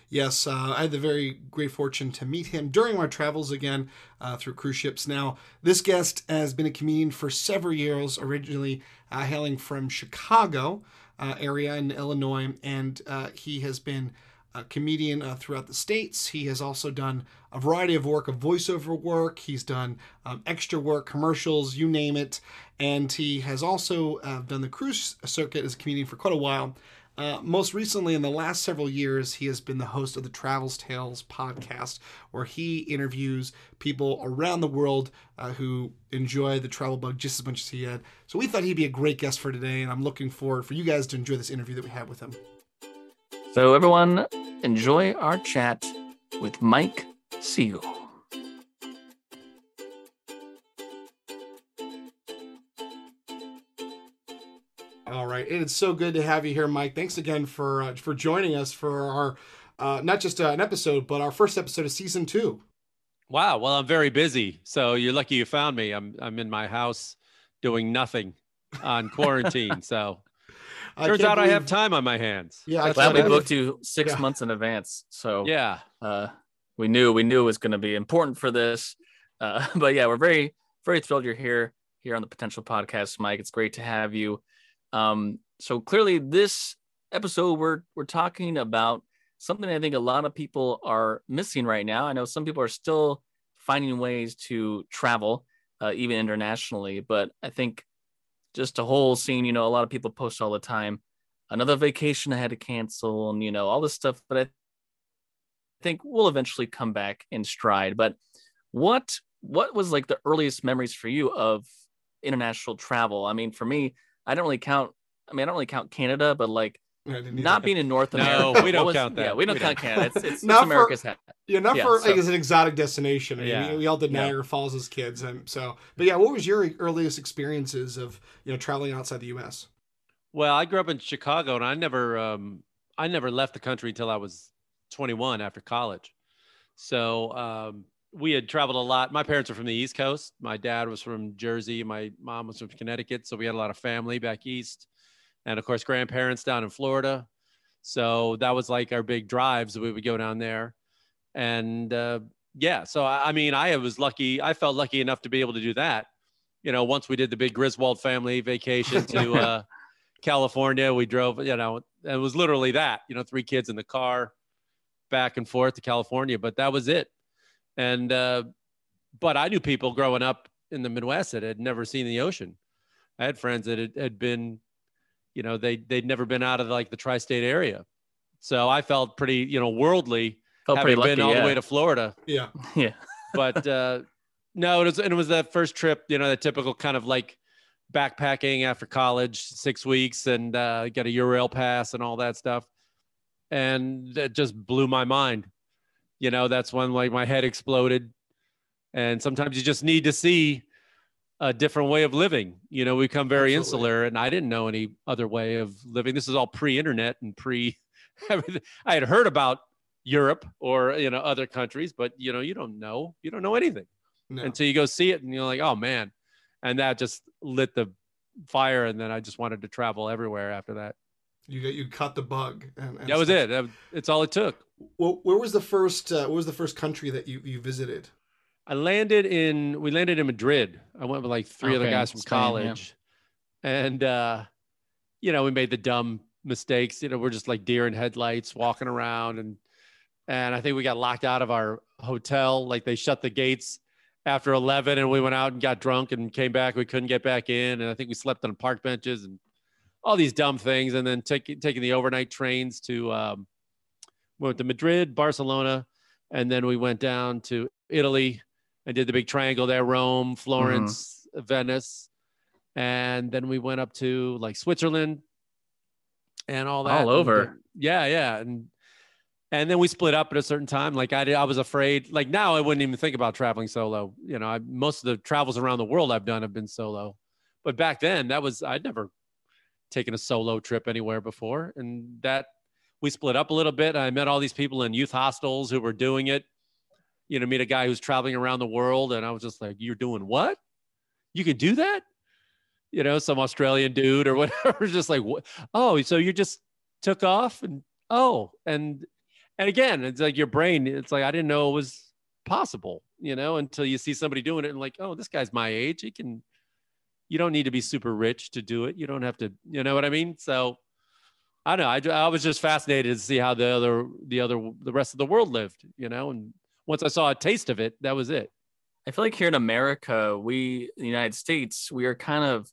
Yes, uh, I had the very great fortune to meet him during our travels again uh, through cruise ships. Now, this guest has been a comedian for several years, originally uh, hailing from Chicago area in Illinois, and he has been a comedian uh, throughout the states. He has also done a variety of work, of voiceover work. He's done um, extra work, commercials, you name it, and he has also uh, done the cruise circuit as a comedian for quite a while. Uh, most recently, in the last several years, he has been the host of the Travels Tales podcast, where he interviews people around the world uh, who enjoy the travel bug just as much as he had. So we thought he'd be a great guest for today, and I'm looking forward for you guys to enjoy this interview that we had with him. So, everyone, enjoy our chat with Mike Siegel. All right, it is so good to have you here, Mike. Thanks again for uh, for joining us for our uh, not just uh, an episode, but our first episode of season two. Wow. Well, I'm very busy, so you're lucky you found me. I'm I'm in my house doing nothing on quarantine. <laughs> so I turns can't out I have time on my hands. Yeah, I That's Glad we can't what it booked you six Yeah. months in advance. So. Yeah. uh, we knew we knew it was going to be important for this. Uh, <laughs> but yeah, we're very very thrilled you're here here on the Potential Podcast, Mike. It's great to have you. Um, so clearly, this episode we're we're talking about something I think a lot of people are missing right now. I know some people are still finding ways to travel, uh, even internationally, but I think just a whole scene. You know, a lot of people post all the time. Another vacation I had to cancel, and you know all this stuff. But I think we'll eventually come back in stride. But what what was like the earliest memories for you of international travel? I mean, for me, I don't really count. I mean, I don't really count Canada, but like <laughs> not either. being in North America. No, we don't what was- count that. Yeah, we don't We count don't. Canada. It's, it's, <laughs> Not it's for- America's hat. Yeah, not Yeah, for so- like as an exotic destination. I mean, Yeah. we, we all did Yeah. Niagara Falls as kids, and so. But yeah, what was your earliest experiences of you know traveling outside the U.S.? Well, I grew up in Chicago, and I never, um, I never left the country until I was 21 after college. So um, we had traveled a lot. My parents were from the East Coast. My dad was from Jersey. My mom was from Connecticut. So we had a lot of family back east, and of course, grandparents down in Florida. So that was like our big drives. We would go down there, and uh, yeah. So I, I mean, I was lucky. I felt lucky enough to be able to do that. You know, once we did the big Griswold family vacation to <laughs> uh, California, we drove. You know, it was literally that. You know, three kids in the car, back and forth to California. But that was it. And uh, but I knew people growing up in the Midwest that had never seen the ocean. I had friends that had, had been, you know, they they'd never been out of like the tri-state area. So I felt pretty, you know, worldly Felt having pretty lucky. been all yeah. the way to Florida. Yeah, <laughs> yeah. But uh, no, it was and it was that first trip, you know, the typical kind of like backpacking after college, six weeks, and uh, get a Eurail pass and all that stuff, and it just blew my mind. You know, that's when like my head exploded, and sometimes you just need to see a different way of living. You know, we become very Absolutely. insular, and I didn't know any other way of living. This is all pre-internet and pre. <laughs> I had heard about Europe or you know other countries, but you know you don't know you don't know anything no. until you go see it, and you're like, oh man, and that just lit the fire, and then I just wanted to travel everywhere after that. you got you caught the bug. And, and That was such. it. It's all it took. Well, where was the first? Uh, what was the first country that you you visited? I landed in we landed in Madrid. I went with like three other guys from Spain, yeah. college. And uh you know, we made the dumb mistakes. You know, we're just like deer in headlights walking around and and I think we got locked out of our hotel. Like they shut the gates after 11 and we went out and got drunk and came back. We couldn't get back in. And I think we slept on park benches and all these dumb things. And then taking taking the overnight trains to um, we went to Madrid, Barcelona, and then we went down to Italy and did the big triangle there Rome, Florence, mm-hmm. Venice. And then we went up to like Switzerland and all that. All over. Yeah, yeah. And and then we split up at a certain time. Like I did, I was afraid. Like now, I wouldn't even think about traveling solo. You know, I, most of the travels around the world I've done have been solo. But back then, that was I'd never taken a solo trip anywhere before, and that we split up a little bit. I met all these people in youth hostels who were doing it. You know, meet a guy who's traveling around the world, and I was just like, "You're doing what? You can do that?" You know, some Australian dude or <laughs> whatever, just like, "What? "Oh, so you just took off?" And oh, and and again, it's like your brain. It's like I didn't know it was possible. You know, until you see somebody doing it, and like, "Oh, this guy's my age. He can." You don't need to be super rich to do it. You don't have to. You know what I mean? So. I don't know. I, I was just fascinated to see how the other, the other, the rest of the world lived, you know. And once I saw a taste of it, that was it. I feel like here in America, we, the United States, we are kind of,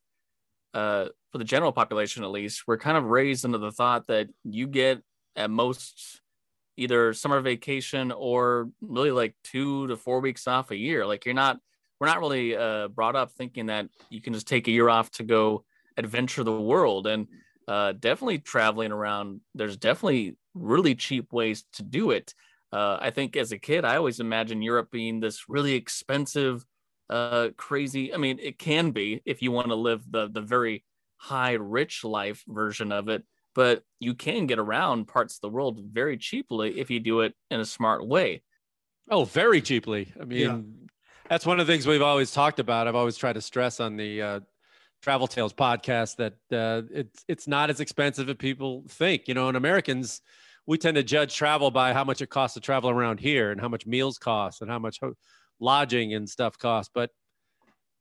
uh, for the general population at least, we're kind of raised into the thought that you get at most either summer vacation or really like two to four weeks off a year. Like you're not, we're not really uh, brought up thinking that you can just take a year off to go adventure the world. And uh, definitely traveling around, there's definitely really cheap ways to do it. Uh, I think as a kid, I always imagined Europe being this really expensive, uh, crazy. I mean, it can be if you want to live the the very high rich life version of it, but you can get around parts of the world very cheaply if you do it in a smart way. Oh, very cheaply. I mean, Yeah. that's one of the things we've always talked about. I've always tried to stress on the uh, Travel Tales podcast that uh, it's it's not as expensive as people think. You know, and Americans we tend to judge travel by how much it costs to travel around here and how much meals cost and how much ho- lodging and stuff cost. But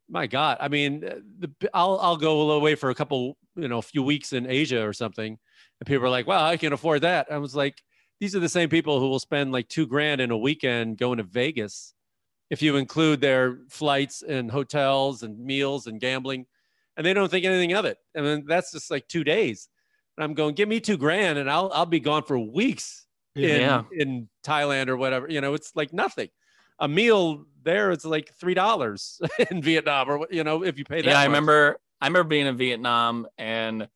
my God, I mean, uh, the, I'll I'll go away for a couple, you know, a few weeks in Asia or something, and people are like, "Wow, I can afford that." I was like, these are the same people who will spend like two grand in a weekend going to Vegas, if you include their flights and hotels and meals and gambling, and they don't think anything of it. I mean, that's just like two days. And I'm going, give me two grand, and I'll I'll be gone for weeks in Yeah. in Thailand or whatever. You know, it's like nothing. A meal there, it's like three dollars <laughs> in Vietnam, or you know, if you pay that. yeah, I remember. I remember being in Vietnam and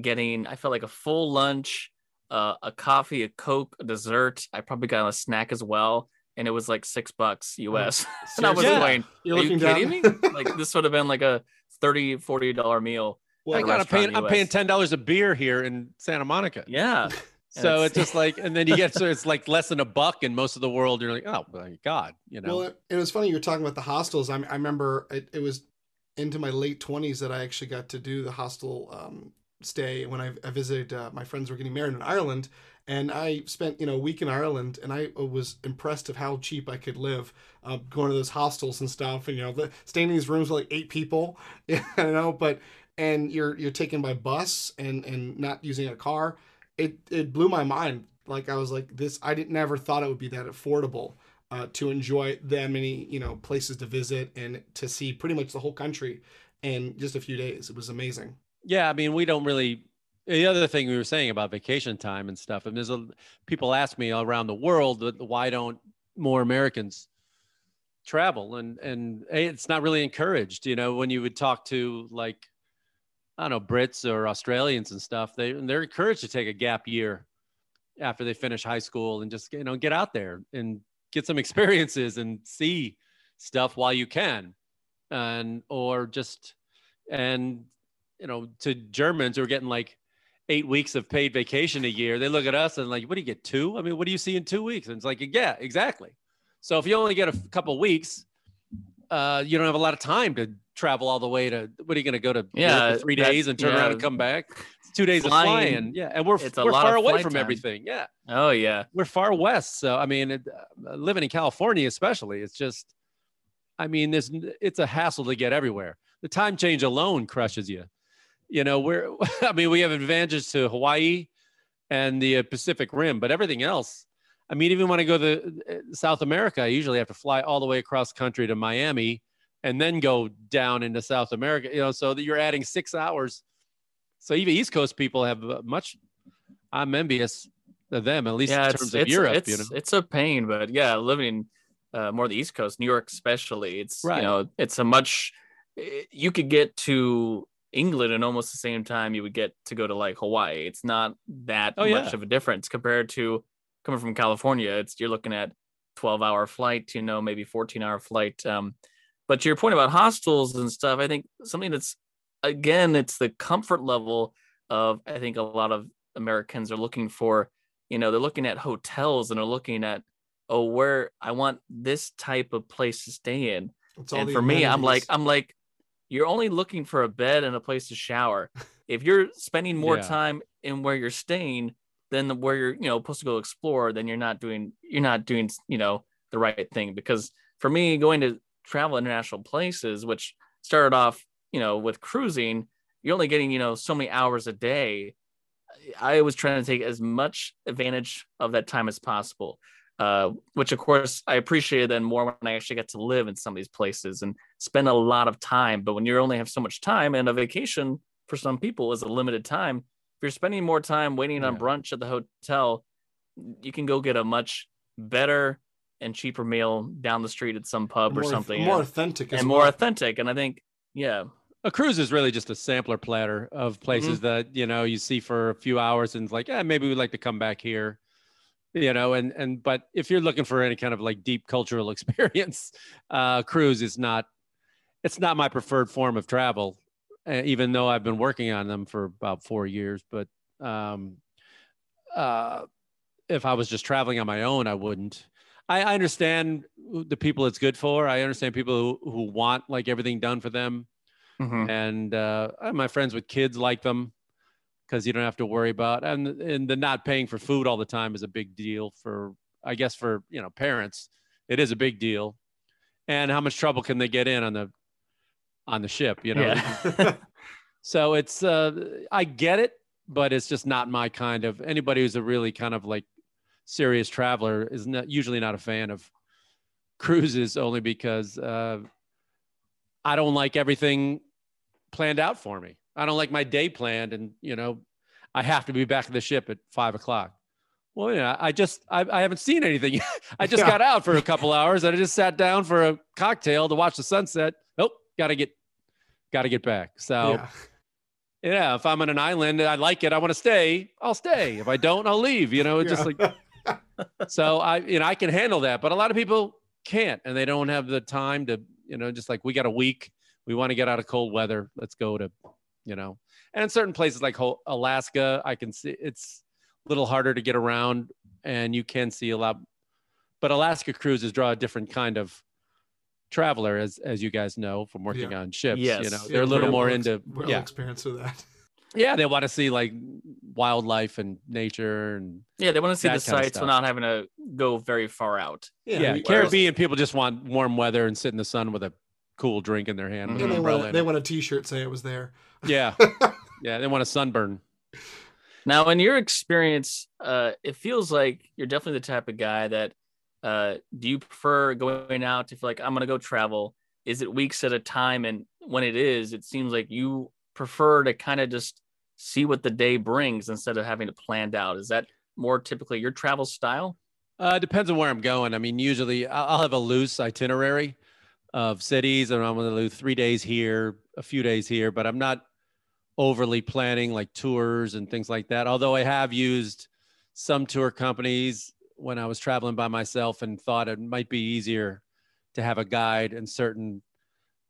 getting I felt like a full lunch, uh, a coffee, a coke, a dessert. I probably got a snack as well, and it was like six bucks US. <laughs> and I was Seriously? going, You're "Are you kidding down. me? Like this would have been like a 30 40 dollar meal." Well, I got I'm restaurant paying, in I'm paying ten dollars a beer here in Santa Monica. Yeah, <laughs> So it's- it's just like, and then you get so it's like less than a buck in most of the world. You're like, oh my god, you know. Well, it, it was funny you were talking about the hostels. I, I remember it, it was into my late twenties that I actually got to do the hostel um, stay when I, I visited. Uh, my friends were getting married in Ireland, and I spent you know a week in Ireland, and I was impressed of how cheap I could live, uh, going to those hostels and stuff, and you know the, staying in these rooms with like eight people, <laughs> you know, but and you're you're taken by bus and and not using a car. It it blew my mind. Like I was like this. I didn't never thought it would be that affordable uh, to enjoy that many you know places to visit and to see pretty much the whole country in just a few days. It was amazing. Yeah, I mean, we don't really. The other thing we were saying about vacation time and stuff, and there's a people ask me around the world why don't more Americans travel, and and it's not really encouraged. You know, when you would talk to like I don't know Brits or Australians and stuff, they they're encouraged to take a gap year after they finish high school and just you know get out there and get some <laughs> experiences and see stuff while you can, and or just and you know, to Germans who are getting like eight weeks of paid vacation a year, they look at us and like, what do you get two? I mean, what do you see in two weeks? And it's like, yeah, exactly. So if you only get a couple weeks, uh, you don't have a lot of time to travel all the way to. What are you going to go to? Yeah, for three days and turn around and come back. It's two days Flying, of flying. Yeah, and we're it's we're far away from time. everything. Yeah, oh yeah, we're far west. So I mean, it, uh, living in California, especially, it's just, I mean, there's it's a hassle to get everywhere. The time change alone crushes you. You know, we're <laughs> I mean, we have advantages to Hawaii and the uh, Pacific Rim, but everything else. I mean, even when I go to uh, South America, I usually have to fly all the way across country to Miami and then go down into South America. You know, so that you're adding six hours. So even East Coast people have much. I'm envious of them, at least yeah. in terms of Europe. it's you know, it's a pain, but yeah, living uh, more the East Coast, New York especially, it's Right. you know, it's a much. eh, You could get to England in almost the same time you would get to go to like Hawaii. It's not that Oh, much yeah. of a difference compared to coming from California. It's you're looking at 12 hour flight, you know, maybe 14 hour flight. Um, but to your point about hostels and stuff, I think something that's again, it's the comfort level of I think a lot of Americans are looking for. You know, they're looking at hotels and they're looking at oh, where I want this type of place to stay in It's and the for me i'm like i'm like you're only looking for a bed and a place to shower <laughs> if you're spending more Yeah. time in where you're staying than where you're you know supposed to go explore then you're not doing you're not doing you know the right thing because for me going to travel international places which started off you know with cruising you're only getting you know so many hours a day i was trying to take as much advantage of that time as possible uh, which of course I appreciated then more when I actually got to live in some of these places and spend a lot of time. But when you only have so much time and a vacation for some people is a limited time, if you're spending more time waiting on brunch at the hotel, you can go get a much better and cheaper meal down the street at some pub or more, something more and, authentic as and more well. authentic. And I think, yeah, a cruise is really just a sampler platter of places Mm-hmm. that you know you see for a few hours and it's like, yeah, maybe we'd like to come back here, you know. And and but if you're looking for any kind of like deep cultural <laughs> experience, uh, cruise is not. It's not my preferred form of travel, uh, even though I've been working on them for about four years. But um, uh, if I was just traveling on my own, I wouldn't. I, I understand the people it's good for. I understand people who, who want like everything done for them Mhm. and uh, my friends with kids like them because you don't have to worry about and and the not paying for food all the time is a big deal for I guess for you know parents it is a big deal and how much trouble can they get in on the on the ship you know yeah. <laughs> <laughs> so it's uh I get it but it's just not my kind of anybody who's a really kind of like serious traveler is not usually not a fan of cruises only because uh I don't like everything planned out for me. I don't like my day planned, and you know, I have to be back at the ship at five o'clock. Well, yeah, I just I, I haven't seen anything. <laughs> I just Yeah. got out for a couple hours, and I just sat down for a cocktail to watch the sunset. Nope, got to get got to get back. So Yeah. yeah. if I'm on an island and I like it, I want to stay, I'll stay. If I don't, I'll leave. You know, it's just like <laughs> so I you know I can handle that, but a lot of people can't, and they don't have the time to you know just like we got a week, we want to get out of cold weather, let's go to you know, and in certain places like Alaska, I can see it's a little harder to get around, and you can see a lot, but Alaska cruises draw a different kind of traveler as as you guys know from working Yeah. on ships Yes. you know they're a little more into real yeah experience with that. Yeah they want to see like wildlife and nature and Yeah, they want to see the sights without having to go very far out. yeah, whereas- caribbean people just want warm weather and sit in the sun with a cool drink in their hand with And an they want, in they want a T-shirt say it was there. yeah <laughs> yeah they want a sunburn Now, in your experience, uh, it feels like you're definitely the type of guy that uh, do you prefer going out if like I'm gonna go travel? Is it weeks at a time? And when it is, it seems like you prefer to kind of just see what the day brings instead of having it planned out. Is that more typically your travel style? Uh, depends on where I'm going. I mean, usually I'll have a loose itinerary of cities, and I'm going to do three days here, a few days here, but I'm not overly planning like tours and things like that. Although I have used some tour companies when I was traveling by myself and thought it might be easier to have a guide in certain,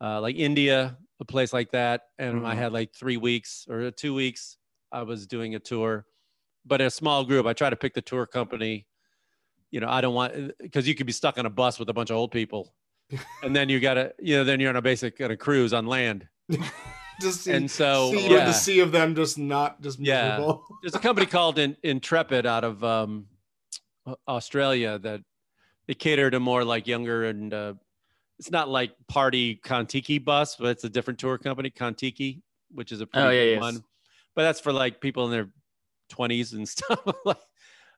uh, like India, a place like that. And I Mhm. had like three weeks or two weeks. I was doing a tour, but a small group. I try to pick the tour company you know, I don't want because you could be stuck on a bus with a bunch of old people, <laughs> and then you gotta, you know, then you're on a basic on a cruise on land. <laughs> Just see, And so, see yeah. the sea of them just not just Yeah. miserable. <laughs> There's a company called In, Intrepid out of um, Australia that they cater to more like younger and uh, it's not like party Contiki bus, but it's a different tour company, Contiki, which is a pretty Oh, yeah, good yes. one. But that's for like people in their 20s and <laughs> stuff.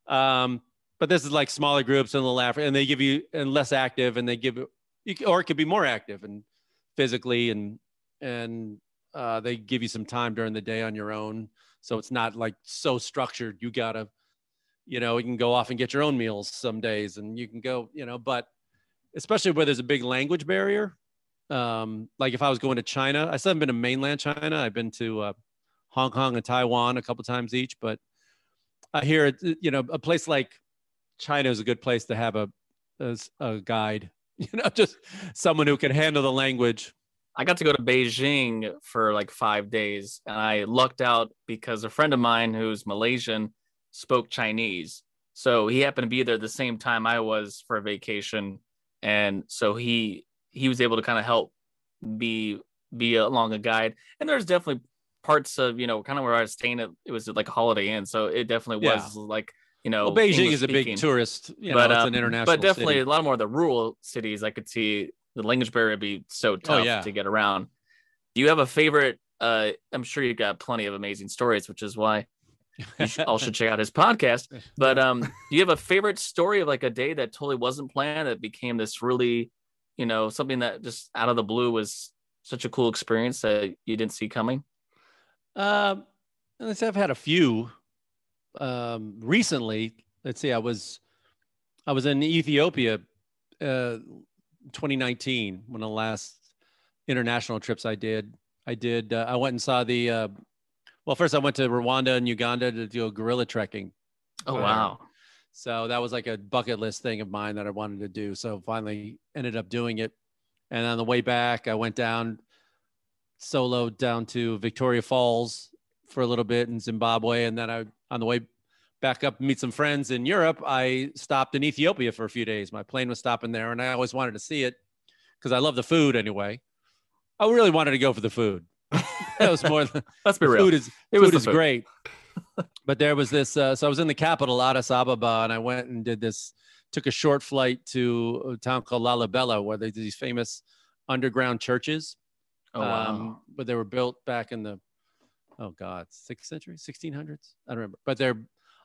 um, but this is like smaller groups and a little and they give you and less active, and they give you or it could be more active and physically and and uh, they give you some time during the day on your own, so it's not like so structured. You gotta, you know, you can go off and get your own meals some days, and you can go, you know, but especially where there's a big language barrier. Um, like if I was going to China, I still haven't been to mainland China. I've been to uh, Hong Kong and Taiwan a couple times each, but I hear you know, a place like China is a good place to have a, as a guide, <laughs> you know, just someone who can handle the language. I got to go to Beijing for like five days, and I lucked out because a friend of mine who's Malaysian spoke Chinese. So he happened to be there the same time I was for a vacation, and so he he was able to kind of help be be along a guide. And there's definitely parts of you know kind of where I was staying at. It was like a Holiday Inn, so it definitely Yeah. was like you know. Well, Beijing is a big tourist, you know, but it's um, an international but definitely city. a lot more of the rural cities i could see the language barrier would be so tough Oh, yeah. to get around do you have a favorite uh i'm sure you've got plenty of amazing stories which is why you should, all should check out his podcast <laughs> but um do you have a favorite story of like a day that totally wasn't planned that became this really you know something that just out of the blue was such a cool experience that you didn't see coming Um, let's say I've had a few. Um, recently, let's see, I was, I was in Ethiopia, uh, 2019, one of the last international trips I did. I did. Uh, I went and saw the. Well, first I went to Rwanda and Uganda to do a gorilla trekking. oh Wow. wow So that was like a bucket list thing of mine that I wanted to do. So finally ended up doing it. And on the way back, I went down solo down to Victoria Falls for a little bit in Zimbabwe. And then I, on the way back up, meet some friends in Europe, I stopped in Ethiopia for a few days. My plane was stopping there and I always wanted to see it because I love the food anyway. I really wanted to go for the food. <laughs> that was more than let's be real food is It was food is food. great. but there was this. Uh, so I was in the capital, Addis Ababa, and I went and did this. Took a short flight to a town called Lalibela, where there's these famous underground churches. oh wow Um, but they were built back in the, oh God, sixth century, 1600s. I don't remember. But they're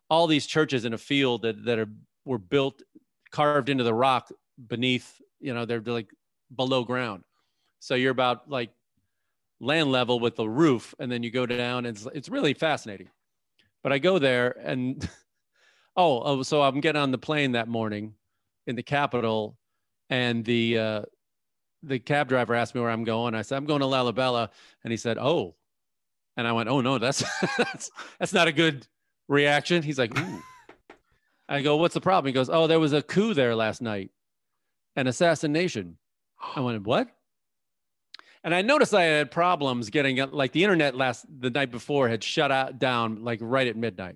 all these churches in a field that that are were built, carved into the rock beneath. You know, they're like below ground. So you're about like land level with the roof, and then you go down. And it's it's really fascinating. But I go there, and <laughs> oh, oh, so I'm getting on the plane that morning in the capital, and the uh, the cab driver asked me where I'm going. I said, I'm going to Lalibela. And he said, Oh. And I went, Oh no, that's <laughs> that's that's not a good reaction. He's like, Ooh. I go, What's the problem? He goes, Oh, there was a coup there last night, an assassination. I went, What? And I noticed I had problems getting like the internet last the night before had shut out down like right at midnight.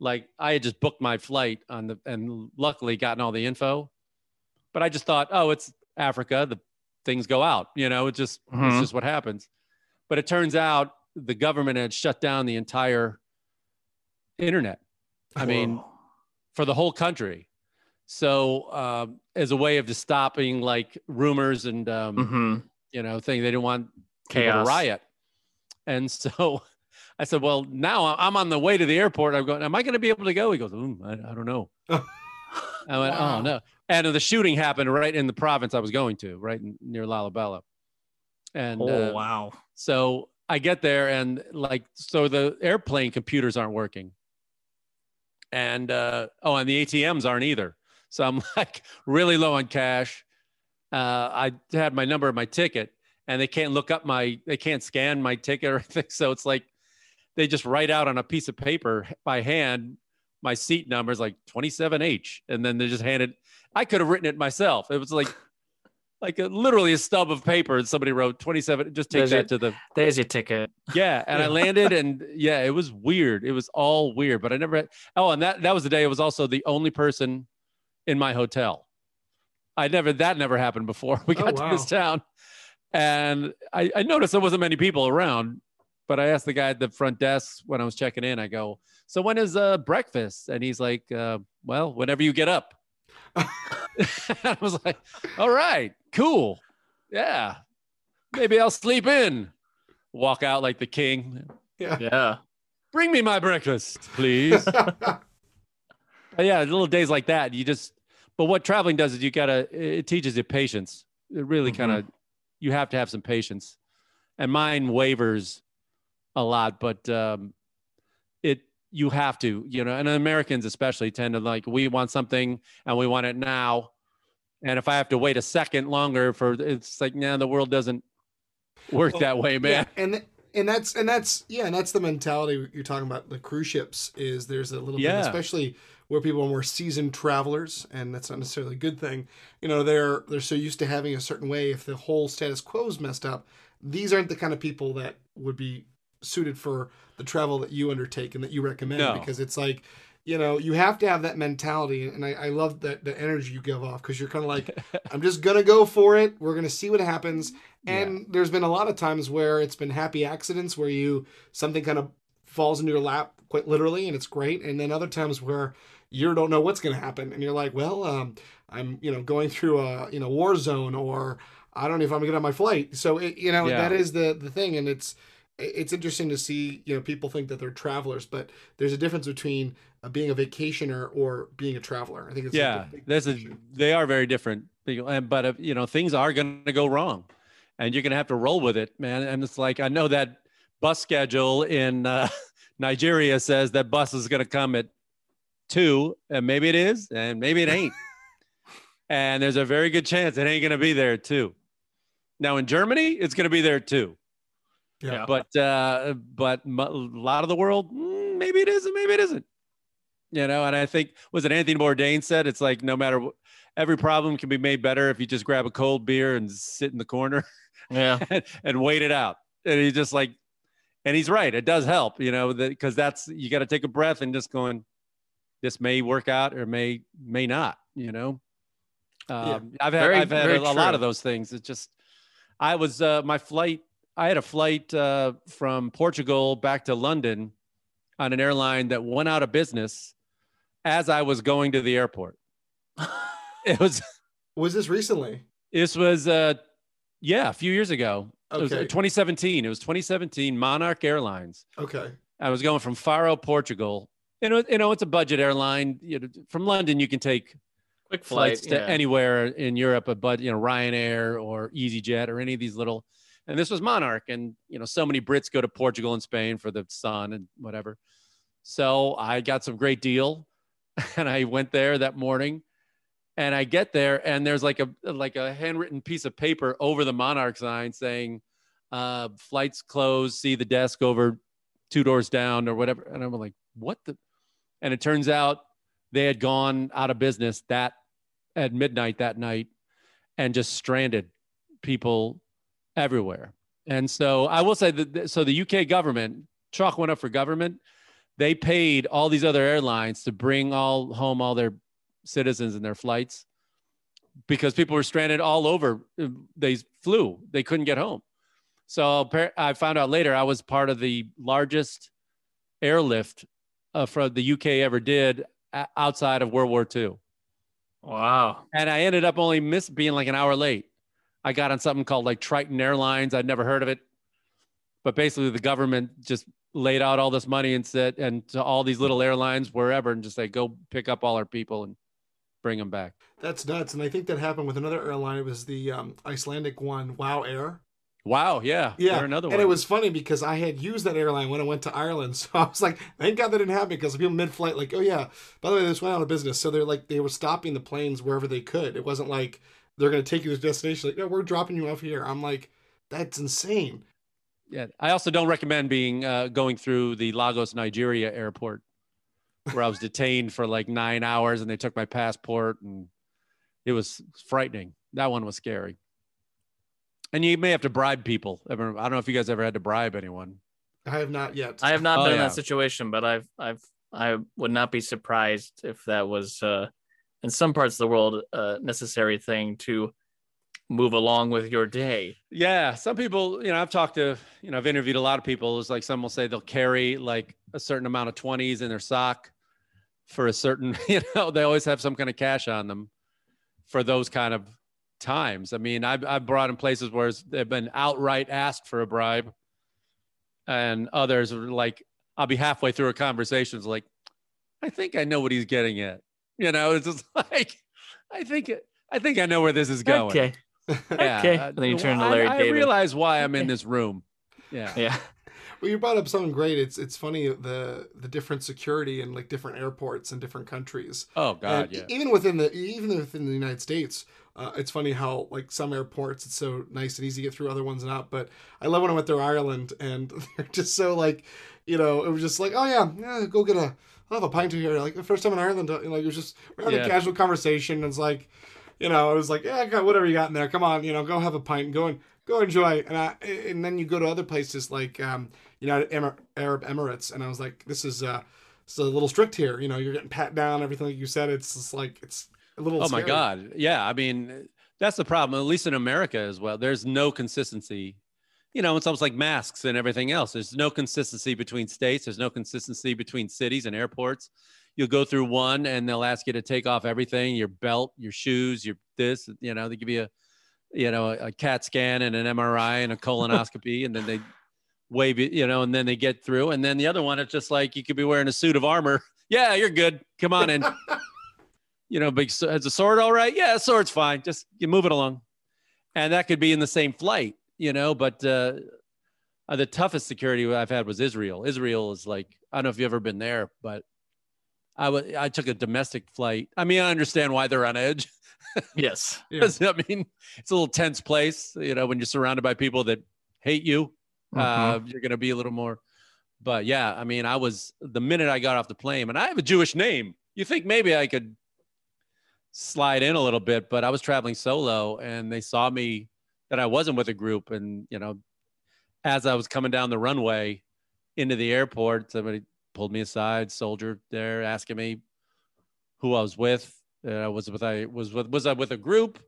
Like I had just booked my flight on the and luckily gotten all the info. But I just thought, oh, it's Africa. The things go out. You know, it just Mhm. it's just what happens. But it turns out the government had shut down the entire internet. I mean, for the whole country. So um, as a way of just stopping like rumors and um, Mhm. You know thing, they didn't want chaos. to riot. And so <laughs> I said, well, now I'm on the way to the airport. I'm going, am I going to be able to go? He goes, "Mm, I, I don't know. <laughs> I went, Wow. oh no. And the shooting happened right in the province I was going to, right in, near Lalibela. And Oh uh, wow. so I get there and like, so the airplane computers aren't working. And, uh, oh, and the ATMs aren't either. So I'm <laughs> like really low on cash. Uh, I had my number of my ticket and they can't look up my, they can't scan my ticket or <laughs> anything. So it's like, they just write out on a piece of paper by hand my seat number is like 27H. And then they just handed. I could have written it myself. It was like, <laughs> like a, literally a stub of paper and somebody wrote 27 just take There's that your- to the There's your ticket. yeah and i <laughs> landed and yeah it was weird it was all weird but i never had, oh and that that was the day it was also the only person in my hotel i never that never happened before. <laughs> We Oh, got to this town. And I, I noticed there wasn't many people around but i asked the guy at the front desk when i was checking in i go so when is uh breakfast? And he's like uh, well whenever you get up. <laughs> I was like all right cool. Yeah. Maybe i'll sleep in. Walk out like the king. Yeah. bring me my breakfast, please. <laughs> But yeah, little days like that, you just. But what traveling does is you gotta. It teaches you patience. It really kind of. You have to have some patience, and mine wavers a lot. But um, it you have to, you know, and Americans especially tend to like we want something and we want it now, and if I have to wait a second longer for, it's like, nah, the world doesn't work Well, that way, man. Yeah, and and that's and that's yeah, and that's the mentality you're talking about. The cruise ships is there's a little Yeah. bit, especially where people are more seasoned travelers, and that's not necessarily a good thing. You know, they're they're so used to having a certain way. If the whole status quo is messed up, these aren't the kind of people that would be suited for the travel that you undertake and that you recommend No. because it's like you know you have to have that mentality and i, I love that the energy you give off because you're kind of like <laughs> i'm just gonna go for it we're gonna see what happens and there's been a lot of times where it's been happy accidents where you something kind of falls into your lap quite literally and it's great. And then other times where you don't know what's going to happen and you're like well um, i'm you know going through a you know war zone or i don't know if i'm going to get on my flight. So it, you know Yeah. that is the the thing and it's it's interesting to see you know people think that they're travelers but there's a difference between uh, being a vacationer or being a traveler. I think it's yeah big there's a they are very different and- but uh, you know things are going to go wrong and you're going to have to roll with it man and it's like i know that bus schedule in uh, <laughs> nigeria says that bus is going to come at two and maybe it is and maybe it ain't. <laughs> And there's a very good chance it ain't going to be there too. Now in germany it's going to be there too. Yeah. But uh but m- a lot of the world mm, maybe it is and maybe it isn't. You know and i think was it anthony bourdain said it's like no matter what every problem can be made better if you just grab a cold beer and sit in the corner Yeah. <laughs> and, and wait it out. And he's just like and he's right it does help you know that because that's you got to take a breath and just going this may work out or may may not you know? Um, i've had Very- i've had a, a lot of those things it's just i was uh my flight i had a flight uh from portugal back to london on an airline that went out of business as i was going to the airport. <laughs> It was was this recently? This was uh yeah a few years ago it was uh, 2017 it was 2017 monarch airlines okay I was going from Faro, Portugal. You know, you know, it's a budget airline. You know, from London, you can take Quick flight. flights to yeah. anywhere in Europe, but you know, Ryanair or EasyJet or any of these little. And this was Monarch, and you know, so many Brits go to Portugal and Spain for the sun and whatever. So I got some great deal, <laughs> and I went there that morning, And I get there and there's like a like a handwritten piece of paper over the Monarch sign saying, uh, flights closed, see the desk over two doors down or whatever. And I'm like, what the? And it turns out they had gone out of business that at midnight that night and just stranded people everywhere. And so I will say that so the UK government, chalk went up for government. They paid all these other airlines to bring all home all their citizens in their flights because people were stranded all over. They flew, they couldn't get home. So I found out later I was part of the largest airlift uh, from the UK ever did outside of World War II. Wow. And I ended up only miss being like an hour late. I got on something called like Triton Airlines. I'd never heard of it. But basically the government just laid out all this money and said and to all these little airlines wherever and just like go pick up all our people and bring them back. That's nuts. And I think that happened with another airline. It was the um, Icelandic one, Wow Air. Wow, yeah, yeah. another one. And it was funny because I had used that airline when I went to Ireland, <laughs> so I was like, thank God that didn't happen because people mid-flight like, oh yeah, by the way, this went out of business. So they're like, they were stopping the planes wherever they could. It wasn't like they're going to take you to the destination. Like, no, we're dropping you off here. I'm like, that's insane. Yeah, I also don't recommend being uh, going through the Lagos, Nigeria airport, where I was detained for like nine hours and they took my passport and it was frightening. That one was scary. And you may have to bribe people. I don't know if you guys ever had to bribe anyone. I have not yet. I have not oh, been yeah. in that situation, but I've I've I would not be surprised if that was uh, in some parts of the world a necessary thing to move along with your day. Yeah, some people, you know, I've talked to, you know, I've interviewed a lot of people. It's like some will say they'll carry like a certain amount of 20s in their sock for a certain, <laughs> you know, they always have some kind of cash on them for those kind of times. I mean, I've, I've brought in places where they've been outright asked for a bribe, and others are like, I'll be halfway through a conversation, it's like, I think I know what he's getting at. You know, it's just <laughs> like, I think, I think I know where this is going. Okay. Yeah. okay. And then you turn to Larry I, David. I realize why I'm in this room. Yeah. Yeah. Well, you brought up something great. It's it's funny the the different security in like different airports in different countries. Oh God, and yeah. Even within the even within the United States, uh, it's funny how like some airports it's so nice and easy to get through, other ones not. But I love when I went through Ireland and <laughs> they're just so like, you know, it was just like, oh yeah, yeah, go get a, I'll have a pint here. Like the first time in Ireland, uh, like it was just we're having yeah. a casual conversation. And it's like, you know, it was like, yeah, got whatever you got in there. Come on, you know, go have a pint and go and go enjoy. And I, and then you go to other places like um, United Emir- Arab Emirates, and I was like, this is uh, it's a little strict here. You know, you're getting pat down, everything like you said. It's just like it's a little. Oh scary. my god, yeah. I mean, that's the problem. At least in America as well, there's no consistency. You know, it's almost like masks and everything else. There's no consistency between states. There's no consistency between cities and airports. You'll go through one and they'll ask you to take off everything your belt, your shoes, your this, you know, they give you a, you know, a, a CAT scan and an MRI and a colonoscopy. and then they wave it, you know, and then they get through. And then the other one, it's just like you could be wearing a suit of armor. Yeah, you're good. Come on in. <laughs> you know, big has a sword all right? Yeah, sword's fine. Just you move it along. And that could be in the same flight, you know, but uh, uh, the toughest security I've had was Israel. Israel is like, I don't know if you've ever been there, but I, w- I took a domestic flight. I mean, I understand why they're on edge. Yes. Yeah. I mean, it's a little tense place, you know, when you're surrounded by people that hate you, mm-hmm. uh, you're going to be a little more. But yeah, I mean, I was the minute I got off the plane, and I have a Jewish name. You think maybe I could slide in a little bit, but I was traveling solo and they saw me that I wasn't with a group. And, you know, as I was coming down the runway into the airport, somebody pulled me aside, soldier there asking me who I was with. Uh, was with I was with was I with a group?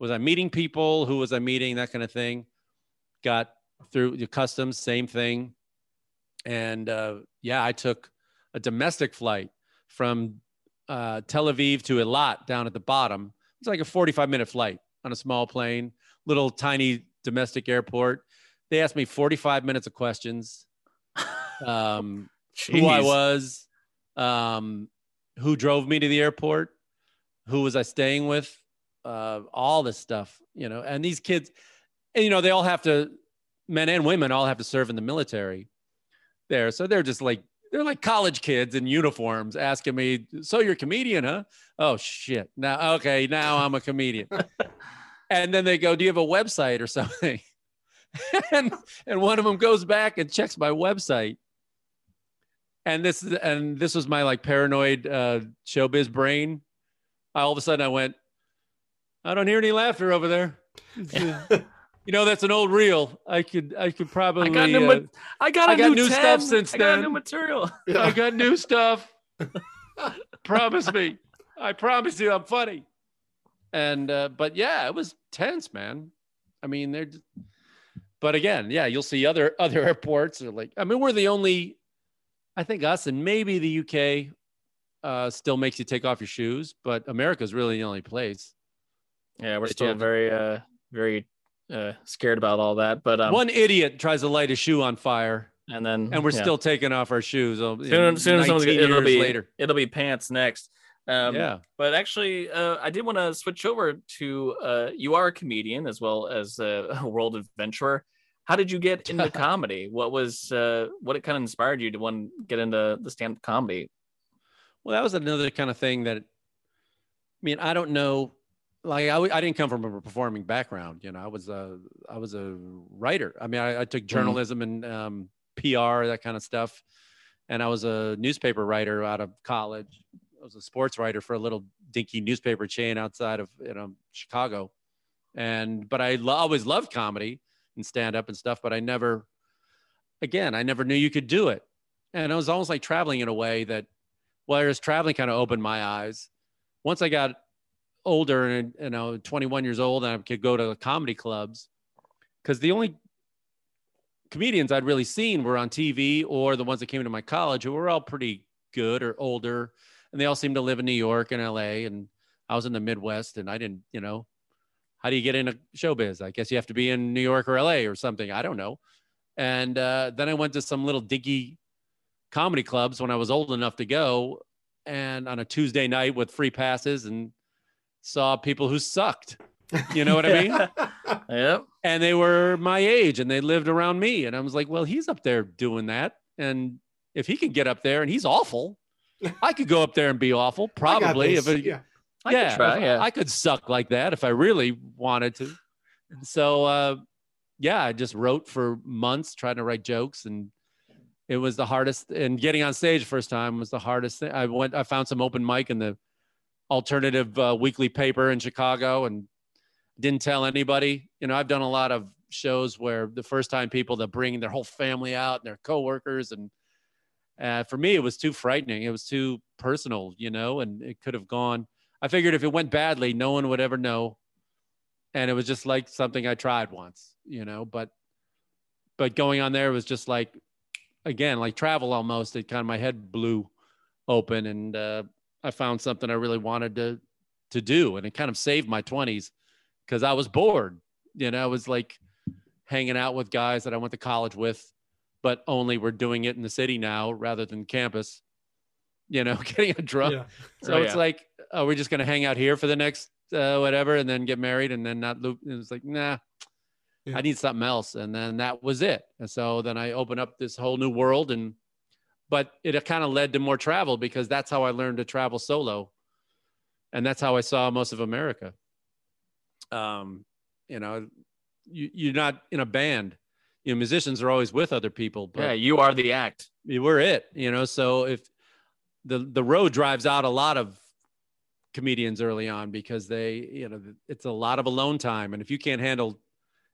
Was I meeting people? Who was I meeting? That kind of thing. Got through the customs, same thing. And uh, yeah, I took a domestic flight from uh, Tel Aviv to Eilat down at the bottom. It's like a 45 minute flight on a small plane, little tiny domestic airport. They asked me 45 minutes of questions. <laughs> Um, who I was, um, who drove me to the airport, who was I staying with, uh, all this stuff, you know. And these kids, and, you know, they all have to, men and women all have to serve in the military there. So they're just like they're like college kids in uniforms asking me, "So you're a comedian, huh?" Oh shit! Now, okay, now I'm a comedian. <laughs> and then they go, "Do you have a website or something?" <laughs> and and one of them goes back and checks my website. And this and this was my like paranoid uh, showbiz brain. All of a sudden, I went, "I don't hear any laughter over there." <laughs> you know, that's an old reel. I could I could probably. I got new, uh, I got a I got new, new stuff since I got then. new material. <laughs> I got new stuff. <laughs> promise me. I promise you I'm funny. And uh, but yeah, it was tense, man. I mean, they're but again, yeah, you'll see other other airports are like I mean, we're the only I think us and maybe the UK uh still makes you take off your shoes, but America's really the only place. Yeah, we're still very uh very uh scared about all that. But um One idiot tries to light a shoe on fire and then and we're yeah. still taking off our shoes. oh, soon, soon as someone's 19 it'll be later. it'll be pants next. Um yeah. but actually uh I did want to switch over to uh you are a comedian as well as a <laughs> world adventurer. How did you get into <laughs> comedy? What was uh what it kind of inspired you to want to get into the stand up comedy? Well, that was another kind of thing that, I mean, I don't know. Like I, I didn't come from a performing background. You know, I was a, I was a writer. I mean, I, I took journalism and um, PR, that kind of stuff. And I was a newspaper writer out of college. I was a sports writer for a little dinky newspaper chain outside of, you know, Chicago. And, but I lo- always loved comedy and stand up and stuff, but I never, again, I never knew you could do it. And it was almost like traveling in a way that, whereas traveling kind of opened my eyes. Once I got older and you know 21 years old and I could go to comedy clubs because the only comedians I'd really seen were on TV or the ones that came to my college who were all pretty good or older. And they all seemed to live in New York and LA and I was in the Midwest and I didn't you know how do you get into showbiz? I guess you have to be in New York or LA or something. I don't know. And uh, then I went to some little diggy comedy clubs when I was old enough to go and on a Tuesday night with free passes and saw people who sucked. You know what I <laughs> mean? Yep. And they were my age and they lived around me. And I was like, well, he's up there doing that. And if he can get up there and he's awful, I could go up there and be awful. Probably this. if it, yeah. I yeah, could try, if- yeah. I could suck like that if I really wanted to. And So uh, yeah, I just wrote for months trying to write jokes and it was the hardest and getting on stage first time was the hardest thing. I went I found some open mic in the alternative uh, weekly paper in Chicago and didn't tell anybody. You know, I've done a lot of shows where the first time people that bring their whole family out and their coworkers and uh, for me it was too frightening. It was too personal, you know, and it could have gone I figured if it went badly, no one would ever know. And it was just like something I tried once, you know, but but going on there was just like again, like travel almost. It kind of my head blew open and uh I found something I really wanted to to do and it kind of saved my 20s cuz I was bored. You know, I was like hanging out with guys that I went to college with but only we're doing it in the city now rather than campus. You know, <laughs> getting a drunk. Yeah. So Oh, it's yeah. like, oh, we're just gonna hang out here for the next uh, whatever, and then get married, and then not loop. It was like, nah, Yeah. I need something else, and then that was it. And so then I opened up this whole new world, and but it kind of led to more travel because that's how I learned to travel solo, and that's how I saw most of America. Um, you know, you, you're not in a band. You know, musicians are always with other people, but Yeah, you are the act. we're it you know so if the the road drives out a lot of comedians early on because they you know it's a lot of alone time and if you can't handle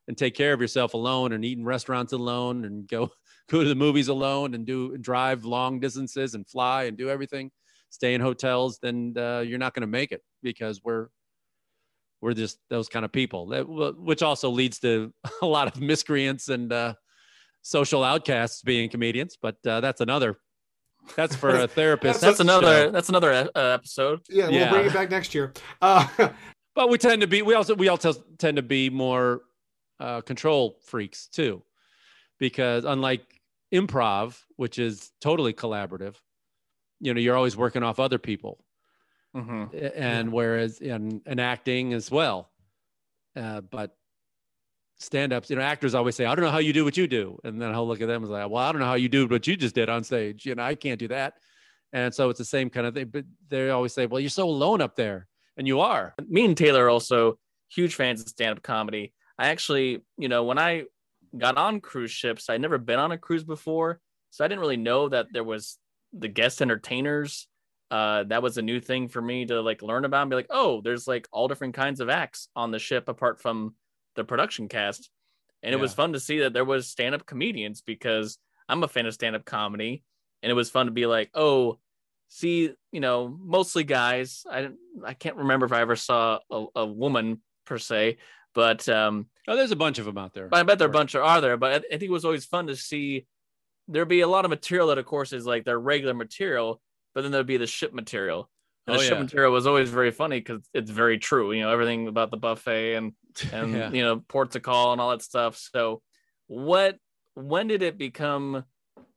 and take care of yourself alone and eat in restaurants alone and go <laughs> go to the movies alone and do drive long distances and fly and do everything stay in hotels then uh, you're not going to make it because we're we're just those kind of people that, which also leads to <laughs> a lot of miscreants and uh, social outcasts being comedians, but uh, that's another. That's for a <laughs> therapist. That's another. show. That's another uh, episode. Yeah, we'll Yeah. bring it back next year. Uh, But we tend to be. We also we also tend to be more uh, control freaks too, because unlike improv, which is totally collaborative, you know, you're always working off other people, Mhm. and whereas in, in acting as well, uh, but stand-ups, you know, actors always say, "I don't know how you do what you do," and then I'll look at them and say, "Well, I don't know how you do what you just did on stage. You know, I can't do that." And so it's the same kind of thing. But they always say, "Well, you're so alone up there," and you are. Me and Taylor are also huge fans of stand-up comedy. I actually, you know, when I got on cruise ships, I'd never been on a cruise before, so I didn't really know that there was the guest entertainers. Uh, that was a new thing for me to like learn about and be like, oh, there's like all different kinds of acts on the ship apart from the production cast. And it was fun to see that there was stand-up comedians because I'm a fan of stand-up comedy. And it was fun to be like, oh, see, you know, mostly guys. I didn't I can't remember if I ever saw a, a woman per se, but um Oh, there's a bunch of them out there. but I bet there are a bunch of are there, but I, I think it was always fun to see there'd be a lot of material that of course is like their regular material, but then there'd be the ship material. And Oh, the ship yeah. material was always very funny because it's very true. You know, everything about the buffet and <laughs> and Yeah. you know, ports of call and all that stuff. So what when did it become,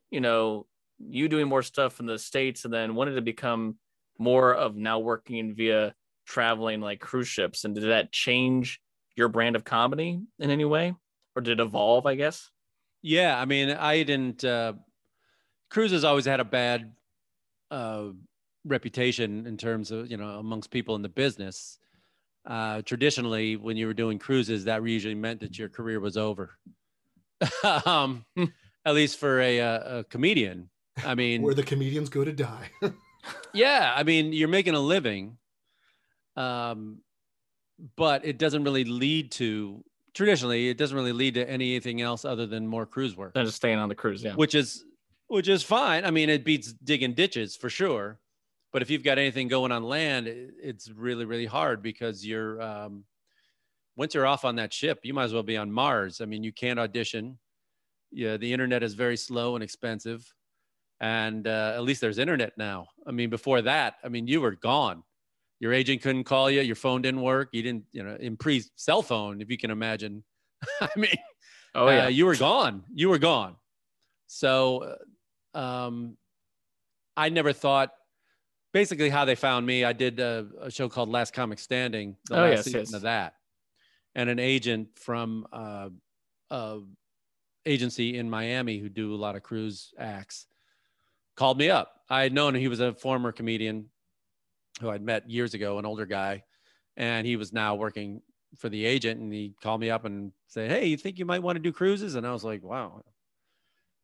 you know, you doing more stuff in the States and then when did it become more of now working via traveling like cruise ships? And did that change your brand of comedy in any way? Or did it evolve, I guess? Yeah, I mean, I didn't. Uh, cruises always had a bad uh, reputation in terms of you know amongst people in the business. Uh, traditionally, when you were doing cruises, that usually meant that your career was over. <laughs> um, at least for a, a, a comedian. I mean, Where the comedians go to die. <laughs> yeah, I mean, you're making a living, um, but it doesn't really lead to traditionally. It doesn't really lead to anything else other than more cruise work Than just staying on the cruise, yeah. which is which is fine. I mean, it beats digging ditches for sure. But if you've got anything going on land, it's really really hard because you're um, once you're off on that ship, you might as well be on Mars. I mean, you can't audition. Yeah, the internet is very slow and expensive, and uh, at least there's internet now. I mean, before that, I mean, you were gone. Your agent couldn't call you. Your phone didn't work. You didn't, you know, in pre cell phone, if you can imagine. <laughs> I mean, Oh yeah. uh, you were gone. You were gone. So, uh, um, I never thought. Basically, how they found me, I did a, a show called Last Comic Standing. The Oh, last yes, season yes. of that, and an agent from uh, uh, agency in Miami who do a lot of cruise acts called me up. I had known he was a former comedian who I'd met years ago, an older guy, and he was now working for the agent. And he called me up and said, "Hey, you think you might want to do cruises?" And I was like, "Wow,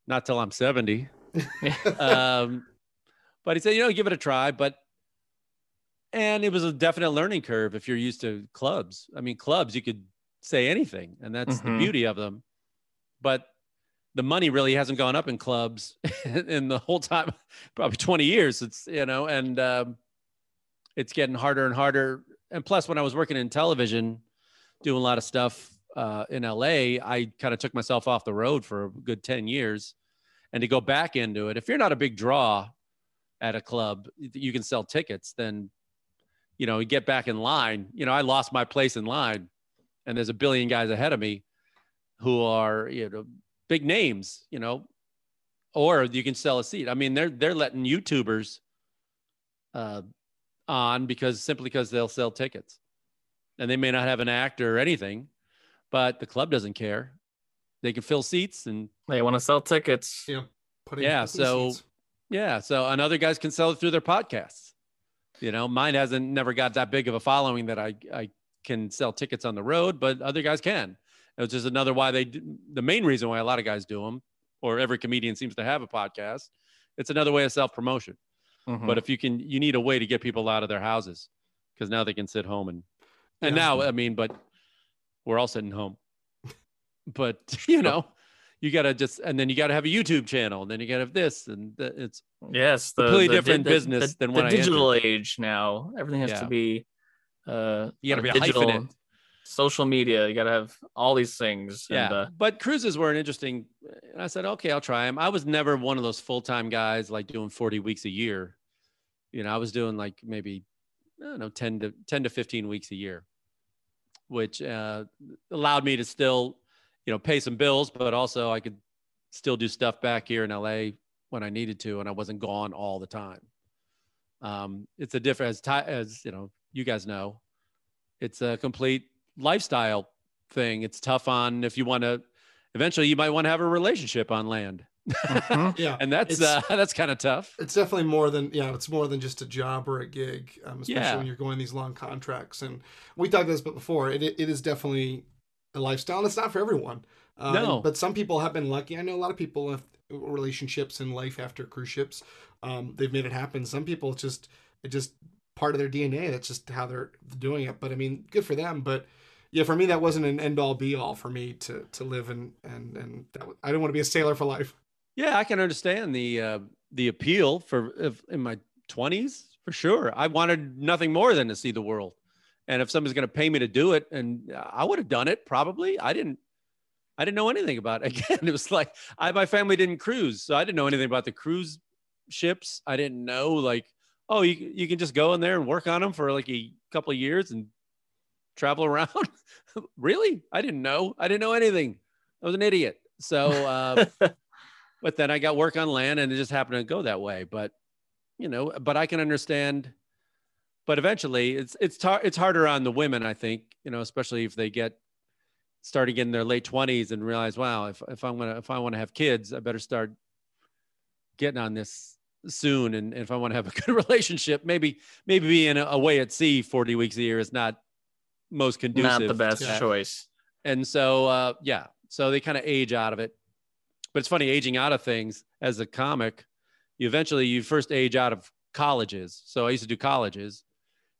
not till I'm 70." <laughs> um, but he said, "You know, give it a try." But and it was a definite learning curve if you're used to clubs. I mean, clubs you could say anything, and that's the Mhm. beauty of them. But the money really hasn't gone up in clubs <laughs> in the whole time, probably 20 years. It's you know, and um, it's getting harder and harder. And plus, when I was working in television, doing a lot of stuff uh, in LA, I kind of took myself off the road for a good 10 years. And to go back into it, if you're not a big draw at a club, you can sell tickets, then, you know, you get back in line. You know, I lost my place in line, and there's a billion guys ahead of me who are, you know, big names, you know, or you can sell a seat. I mean, they're they're letting YouTubers uh, on because simply because they'll sell tickets, and they may not have an actor or anything, but the club doesn't care. They can fill seats, and They want to sell tickets. Yeah. Putting Yeah, putting so- seats. yeah. So and other guys can sell it through their podcasts. You know, mine hasn't never got that big of a following that I I can sell tickets on the road, but other guys can. It's just another why they the main reason why a lot of guys do them, or every comedian seems to have a podcast. It's another way of self promotion. Mhm. But if you can, you need a way to get people out of their houses because now they can sit home and and Yeah. now I mean, but we're all sitting home. But <laughs> you know, you gotta just and then you gotta have a YouTube channel, and then you gotta have this, and th- it's yes, the completely the- different the- business the, than the when I entered. digital age now. Everything has Yeah. to be uh you gotta be digital, hyphenate. Social media. You gotta have all these things. Yeah, And, uh, but cruises were an interesting. And I said, okay, I'll try them. I was never one of those full time guys like doing forty weeks a year. You know, I was doing like maybe I don't know ten to ten to fifteen weeks a year, which uh, allowed me to still, you know, pay some bills, but also I could still do stuff back here in LA when I needed to, and I wasn't gone all the time. Um, it's a different as as you know, you guys know, it's a complete lifestyle thing. It's tough on if you want to. Eventually, you might want to have a relationship on land, Mhm. Yeah. and that's uh, <laughs> that's kind of tough. It's definitely more than yeah. It's more than just a job or a gig, um, especially Yeah. when you're going these long contracts. And we talked about this before. It it is definitely a lifestyle. and It's not for everyone. Uh, No. but some people have been lucky. I know a lot of people have relationships in life after cruise ships. Um, they've made it happen. Some people it's just it just part of their DNA. That's just how they're doing it. But I mean, good for them. But yeah, for me, that wasn't an end all be all for me to to live and and and that was, I didn't want to be a sailor for life. Yeah, I can understand the uh, the appeal for if in my twenties for sure. I wanted nothing more than to see the world, and if somebody's going to pay me to do it, and I would have done it probably. I didn't. I didn't know anything about it. <laughs> Again, it was like I my family didn't cruise, so I didn't know anything about the cruise ships. I didn't know like oh you you can just go in there and work on them for like a couple of years and travel around. <laughs> really? I didn't know. I didn't know anything. I was an idiot. So. Uh, <laughs> but then I got work on land and it just happened to go that way. But you know, but I can understand. But eventually, it's it's tar- it's harder on the women, I think. You know, especially if they get starting in their late twenties and realize, wow, if if I'm gonna if I want to have kids, I better start getting on this soon. And, and if I want to have a good <laughs> relationship, maybe maybe being away at sea forty weeks a year is not most conducive. Not the best that. choice. and so uh, yeah so they kind of age out of it. But it's funny aging out of things as a comic you eventually you first age out of colleges. So i used to do colleges.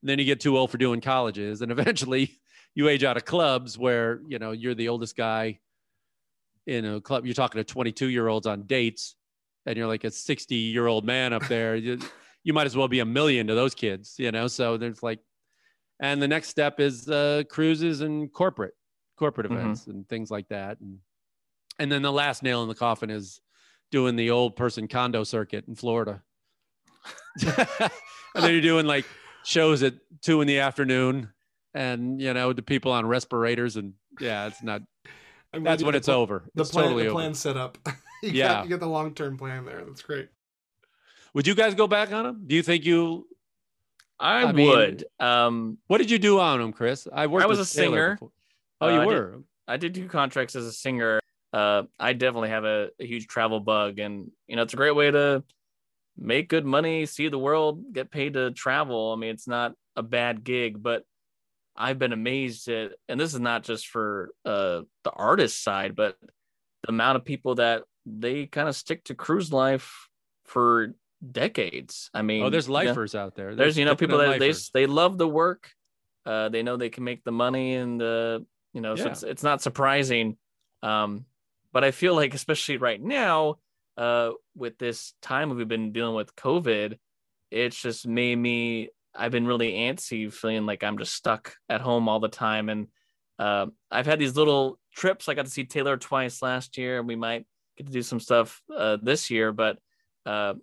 And then you get too old for doing colleges. And <laughs> eventually you age out of clubs where you know you're the oldest guy in a club. You're talking to 22 year olds on dates and you're like a 60 year old man up there. You, you might as well be a million to those kids you know? So there's like and the next step is uh, cruises and corporate corporate Mhm. events and things like that and and then the last nail in the coffin is doing the old person condo circuit in florida <laughs> and then you're doing like shows at two in the afternoon and you know the people on respirators and yeah it's not I'm that's you when it's pl- over The it's plan, totally the over set up. you Yeah. got, you got the long term plan there. That's great. would you guys go back on them do you think you I, I mean- would. um, what did you do on them chris i worked I was a singer. before. oh Uh, you I did- were I did do contracts as a singer. Uh, I definitely have a, a huge travel bug, and you know it's a great way to make good money, see the world, get paid to travel. I mean, it's not a bad gig, but I've been amazed at, and this is not just for uh, the artist side, but the amount of people that they kind of stick to cruise life for decades. I mean, oh there's lifers out there. there's you know people that they lifers. they love the work uh they know they can make the money and the you know so it's, it's not surprising. Um but i feel like especially right now uh with this time we've been dealing with covid it's just made me i've been really antsy feeling like i'm just stuck at home all the time. And uh, i've had these little trips. I got to see taylor twice last year. And we might get to do some stuff uh, this year but uh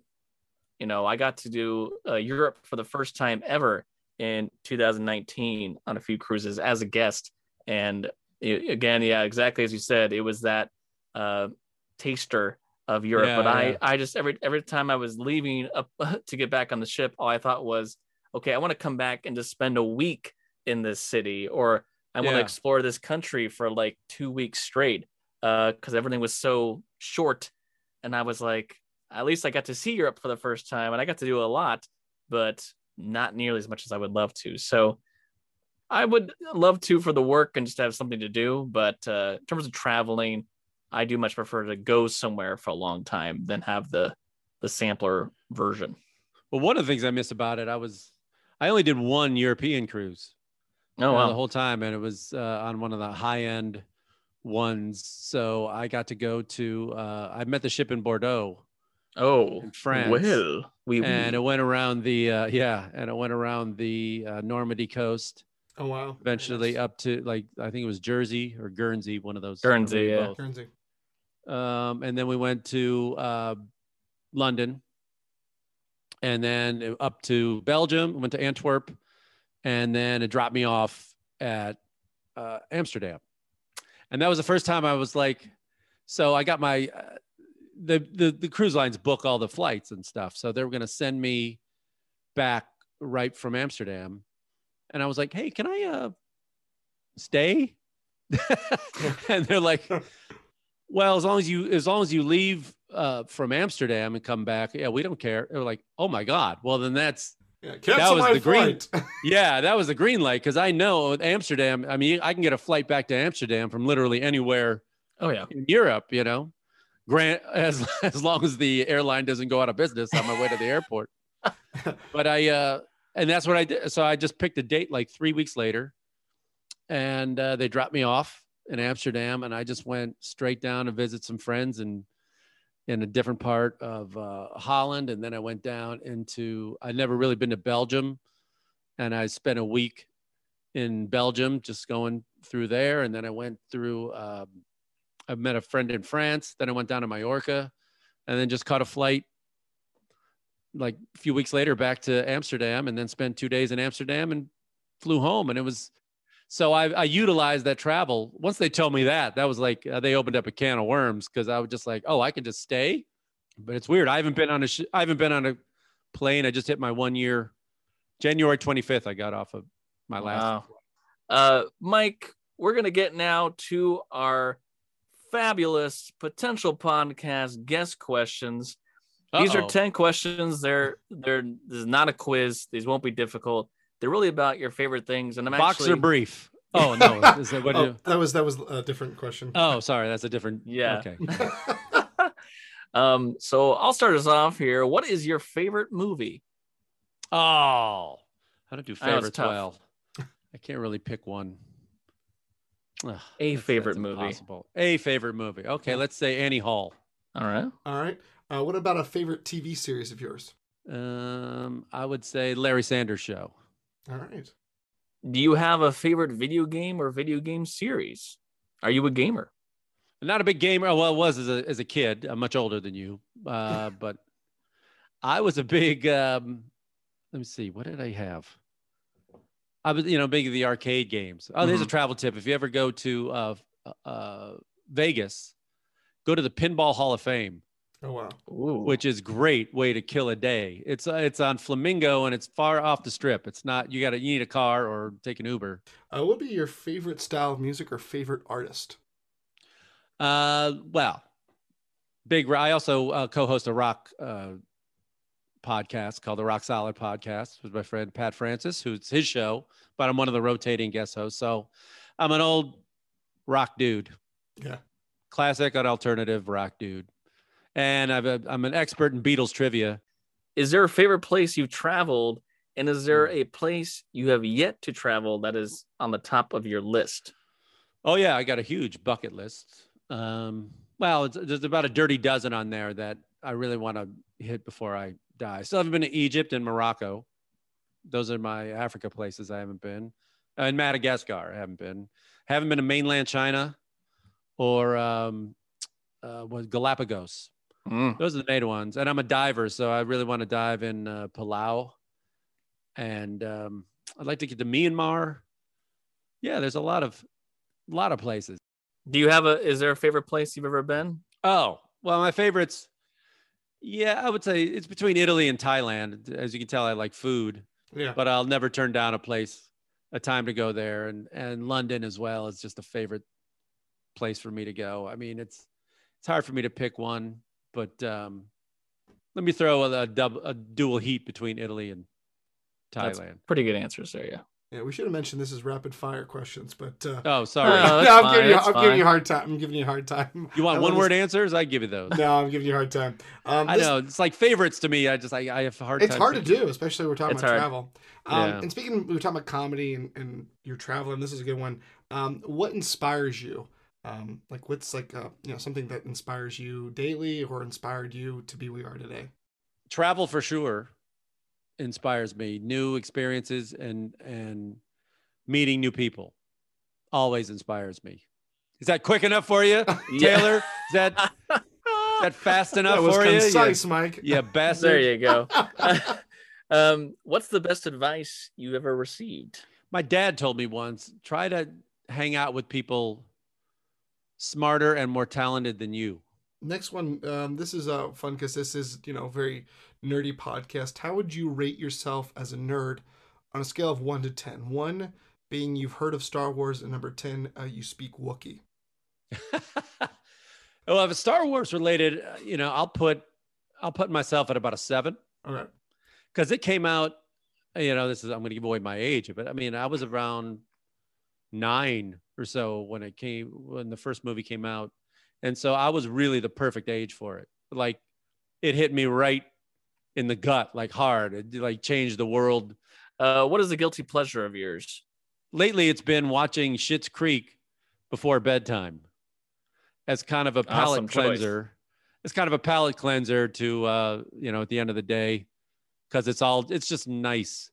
you know, I got to do uh, Europe for the first time ever in 2019 on a few cruises as a guest. And it, again, yeah, exactly as you said, it was that uh, taster of Europe. Yeah, but I, yeah. I just every every time I was leaving up <laughs> to get back on the ship, all I thought was, okay, I want to come back and just spend a week in this city, or I want to Yeah. explore this country for like two weeks straight, because everything was so short. And I was like, at least I got to see Europe for the first time, and I got to do a lot, but not nearly as much as I would love to. So I would love to for the work and just have something to do. But uh, in terms of traveling, I do much prefer to go somewhere for a long time than have the the sampler version. Well, one of the things I miss about it, I was, I only did one European cruise Oh uh, wow. the whole time, and it was uh, on one of the high end ones. So I got to go to, uh, I met the ship in Bordeaux, oh, in France. Well, we and it went around the, uh, yeah, and it went around the uh, Normandy coast, Oh wow. eventually Yes. up to like I think it was Jersey or Guernsey, one of those. Guernsey, yeah. both. Guernsey. um, and then we went to uh, London, and then up to Belgium. Went to Antwerp, and then it dropped me off at uh, Amsterdam, and that was the first time I was like, so I got my uh, the the the cruise lines book all the flights and stuff, so they were going to send me back right from Amsterdam, and I was like, hey, can I uh stay? <laughs> and they're like, well, as long as you as long as you leave uh, from Amsterdam and come back, yeah, we don't care. They're like, oh my god, well then that's Yeah, That was my the green- flight. <laughs> yeah, that was the green light because I know Amsterdam. I mean, I can get a flight back to Amsterdam from literally anywhere Oh yeah. in Europe. You know, grant <laughs> as as long as the airline doesn't go out of business on my way to the airport. <laughs> but I uh, and that's what I did. So I just picked a date like three weeks later, and uh, they dropped me off in Amsterdam, and I just went straight down to visit some friends and in a different part of uh, Holland, and then I went down into. I'd never really been to Belgium, and I spent a week in Belgium, just going through there, and then I went through. Um, I met a friend in France. Then I went down to Mallorca, and then just caught a flight like a few weeks later back to Amsterdam, and then spent two days in Amsterdam and flew home. And it was so I, I utilized that travel. Once they told me that, that was like uh, they opened up a can of worms because I was just like, oh, I can just stay. But it's weird. I haven't been on a sh- I haven't been on a plane. I just hit my one year. January 25th, I got off of my last. Wow. Uh, Mike, we're gonna get now to our fabulous potential podcast guest questions. These are 10 questions. They're they're this is not a quiz. These won't be difficult. They're really about your favorite things. And I'm boxer actually brief. Oh <laughs> no, is that what? oh, you, that was that was a different question. oh, sorry, that's a different. Yeah. Okay. <laughs> um, so I'll start us off here. What is your favorite movie? Oh, how don't do I know it's favorites well. I can't really pick one. Ugh, A favorite movie. impossible. A favorite movie. Okay, let's say Annie Hall. All right. All right. Uh, what about a favorite TV series of yours? Um, I would say Larry Sanders Show. All right. Do you have a favorite video game or video game series? Are you a gamer? Not a big gamer. Well, I was as a as a kid. I'm much older than you, uh, <laughs> but I was a big. Um, let me see. What did I have? I was, you know, big of the arcade games. Oh, there's a Mhm. travel tip. If you ever go to uh, uh, Vegas, go to the Pinball Hall of Fame. Oh wow. Ooh. which is great way to kill a day. It's uh, it's on Flamingo and it's far off the strip. It's not you got to you need a car or take an Uber. Uh, what would be your favorite style of music or favorite artist? Uh, well, big. I also uh, co-host a rock uh, podcast called the Rock Solid Podcast with my friend Pat Francis, who's his show, but I'm one of the rotating guest hosts. So I'm an old rock dude. Yeah. Classic and alternative rock dude. And I've a, I'm an expert in Beatles trivia. is there a favorite place you've traveled? And is Hmm. there a place you have yet to travel that is on the top of your list? Oh yeah, I got a huge bucket list. Um, well, it's, there's about a dirty dozen on there that I really want to hit before I die. Still haven't been to Egypt and Morocco. Those are my Africa places I haven't been. Uh, and Madagascar, I haven't been. Haven't been to mainland China or um, uh, was Galapagos. Mm. Those are the main ones. And I'm a diver, so I really want to dive in uh, Palau. And um, I'd like to get to Myanmar. Yeah, there's a lot of, lot of places. Do you have a? Is there a favorite place you've ever been? Oh, well, my favorites. Yeah, I would say it's between Italy and Thailand. As you can tell, I like food, Yeah. but I'll never turn down a place, a time to go there. And and London as well is just a favorite place for me to go. I mean, it's it's hard for me to pick one, but um, let me throw a, a, dub, a dual heat between Italy and That's- Thailand. Pretty good answers there, yeah. Yeah, we should have mentioned this is rapid fire questions, but uh, Oh, sorry. <laughs> No, no, I'm, fine, giving you, I'm giving you a hard time. I'm giving you a hard time. you want one word this- answers? I give you those. No, I'm giving you a hard time. Um, I this- know it's like favorites to me. I just I, I have a hard time. It's time. hard to picking. do, especially when we're talking It's about hard. travel. Um, Yeah. And speaking, we were talking about comedy and, and you're traveling. This is a good one. Um, what inspires you? Um, like what's like uh, you know something that inspires you daily or inspired you to be where you are today? travel for sure inspires me new experiences and and meeting new people always inspires me is that quick enough for you <laughs> taylor is that is that fast enough that was for you concise, Mike. yeah you there you go. <laughs> <laughs> um, what's the best advice you ever received? my dad told me once try to hang out with people smarter and more talented than you Next one. Um, this is uh, fun because this is you know very nerdy podcast. How would you rate yourself as a nerd on a scale of one to ten? One being you've heard of Star Wars, and number 10, uh, you speak Wookiee. <laughs> well, if it's Star Wars related, uh, you know, I'll put I'll put myself at about a seven Okay. because it came out. You know, this is I'm going to give away my age, but I mean, I was around nine or so when it came when the first movie came out, and so I was really the perfect age for it. Like, it hit me right in the gut, like hard. It like changed the world. Uh, what is the guilty pleasure of yours? Lately, it's been watching Schitt's Creek before bedtime as kind of a palate Awesome choice. cleanser. It's kind of a palate cleanser to uh, you know, at the end of the day, because it's all it's just nice.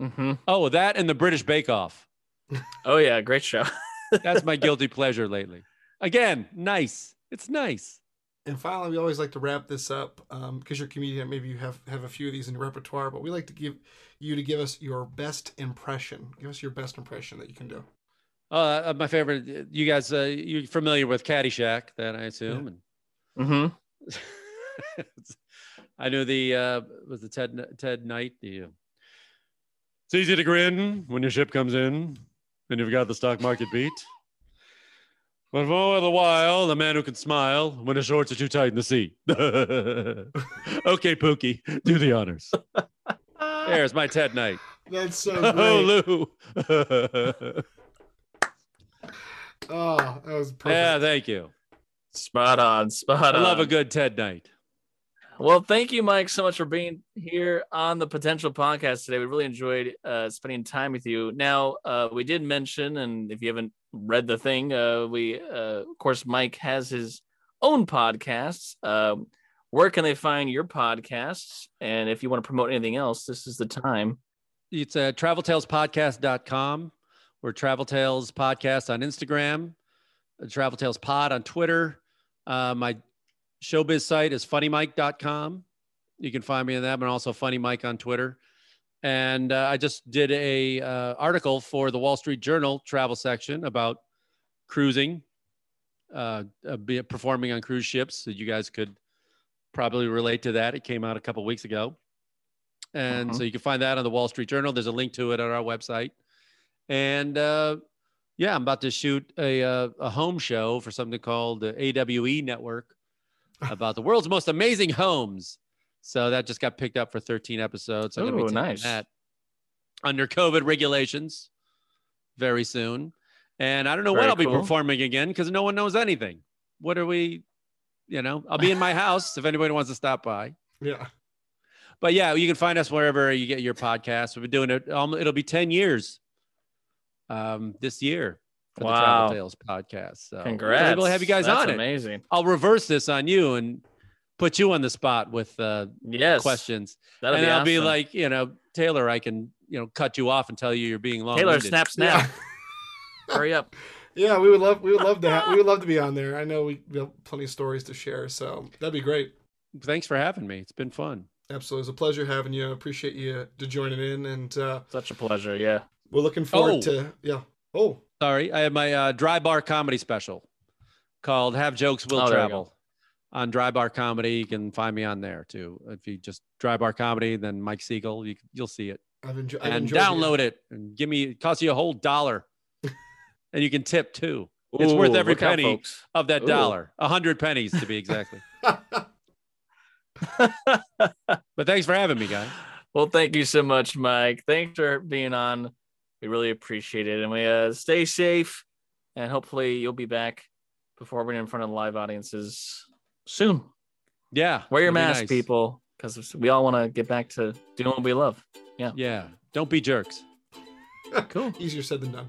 Mm-hmm. Oh, that and the British Bake Off. <laughs> Oh yeah, great show. <laughs> That's my guilty pleasure lately. Again, nice. It's nice. And finally, we always like to wrap this up because you're a comedian. Maybe you have, have a few of these in your repertoire, but we like to give you to give us your best impression. Give us your best impression that you can do. Uh, my favorite. You guys, uh, you're familiar with Caddyshack, then I assume. Mm-hmm. <laughs> I knew the uh, was the Ted Ted Knight. The uh, it's easy to grin when your ship comes in and you've got the stock market beat. But all the while, the man who can smile when his shorts are too tight in the seat. <laughs> okay, Pookie, do the honors. There's my Ted Knight. That's so <laughs> Oh, great. Lou. <laughs> Oh, that was perfect. yeah, thank you. Spot on. Spot on. I love a good Ted Knight. Well, thank you, Mike, so much for being here on the Potential Podcast today. We really enjoyed uh, spending time with you. Now, uh, we did mention, and if you haven't read the thing, uh, we, uh, of course, Mike has his own podcasts. Um, where can they find your podcasts? And if you want to promote anything else, this is the time. It's uh, traveltalespodcast.com. We're Travel Tales Podcast on Instagram, uh, Travel Tales Pod on Twitter. Uh, my showbiz site is funnymike.com. You can find me on that, but also Funny Mike on Twitter. And uh, I just did a uh, article for the Wall Street Journal travel section about cruising, uh, uh, performing on cruise ships. That you guys could probably relate to that. It came out a couple weeks ago. And Mhm. so you can find that on the Wall Street Journal. There's a link to it on our website. And uh, yeah, I'm about to shoot a, uh, a home show for something called the AWE Network <laughs> about the world's most amazing homes. So that just got picked up for 13 episodes. So I'm Ooh, be nice. that under COVID regulations very soon. And I don't know when I'll be performing again because no one knows anything. What are we? You know, I'll be in my house if anybody wants to stop by. Yeah. But yeah, you can find us wherever you get your podcast. We've been doing it. Um, it'll be 10 years um, this year for the Travel Tales podcast. So Congrats. We'll have you guys That's on it. amazing. I'll reverse this on you and put you on the spot with uh, Yes. questions. That'll and be I'll be like, you know, Taylor, I can, you know, cut you off and tell you you're being long. Taylor, snap, snap. <laughs> Hurry up. Yeah, we would love we would love to ha- we would love to be on there. I know we, we have plenty of stories to share, so that'd be great. Thanks for having me. It's been fun. Absolutely, it's a pleasure having you. I appreciate you to joining in, and uh, Such a pleasure. Yeah. we're looking forward Oh. to yeah. Oh, Sorry, I have my uh, dry bar comedy special called "Have Jokes Will Oh, there we Travel" on Dry Bar Comedy. You can find me on there too. If you just Dry Bar Comedy, then Mike Siegel, you, you'll see it I've, enjo- I've and enjoyed download it and give me. It costs you a whole dollar, <laughs> and you can tip too. It's worth every look out, penny of that Ooh. dollar, a hundred pennies to be exactly. <laughs> <laughs> but thanks for having me, guys. Well, thank you so much, Mike. Thanks for being on. We really appreciate it. And we uh, stay safe and hopefully you'll be back performing in front of live audiences soon. Yeah, Wear your mask, nice. people, because we all want to get back to doing what we love. Yeah. Yeah, don't be jerks. <laughs> Cool. Easier said than done.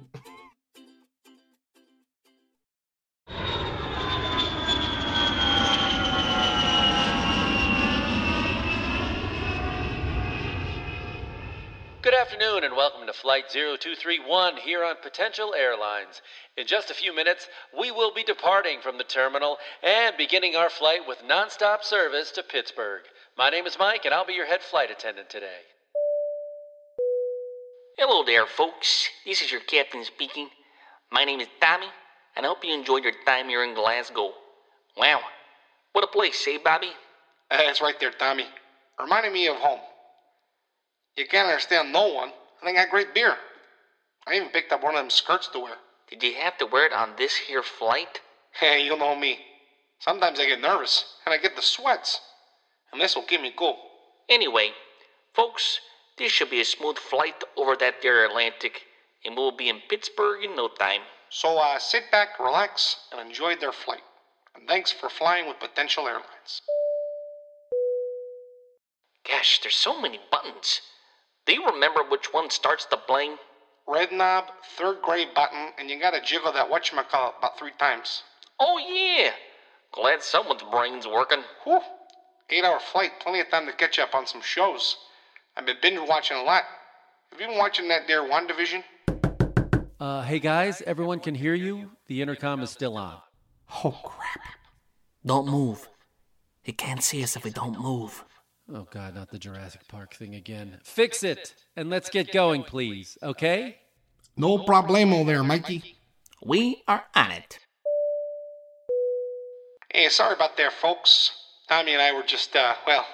Good afternoon and welcome to Flight 0231 here on Potential Airlines. In just a few minutes, we will be departing from the terminal and beginning our flight with nonstop service to Pittsburgh. My name is Mike and I'll be your head flight attendant today. Hello there, folks. This is your captain speaking. My name is Tommy, and I hope you enjoyed your time here in Glasgow. Wow, what a place, eh, Bobby? Uh, it's right there, Tommy. Reminding me of home. You can't understand no one, and they got great beer. I even picked up one of them skirts to wear. Did you have to wear it on this here flight? <laughs> Hey, you know me. Sometimes I get nervous and I get the sweats. And this will keep me cool. Anyway, folks, this should be a smooth flight over that there Atlantic, and we'll be in Pittsburgh in no time. So uh, sit back, relax, and enjoy their flight. And thanks for flying with Potential Airlines. Gosh, there's so many buttons. Do you remember which one starts the plane? Red knob, third grade button, and you gotta jiggle that whatchamacallit about three times. Oh, yeah. Glad someone's brain's working. Whew. Eight hour flight, plenty of time to catch up on some shows. I've been binge watching a lot. Have you been watching that there WandaVision? Uh, hey guys, everyone can hear you. The intercom is still on. Oh, crap. Don't move. He can't see us if we don't move. Oh god, not the Jurassic Park thing again. Fix it and let's get going, please. Okay? No problemo there, Mikey. We are on it. Hey, sorry about there, folks. Tommy and I were just, uh, well,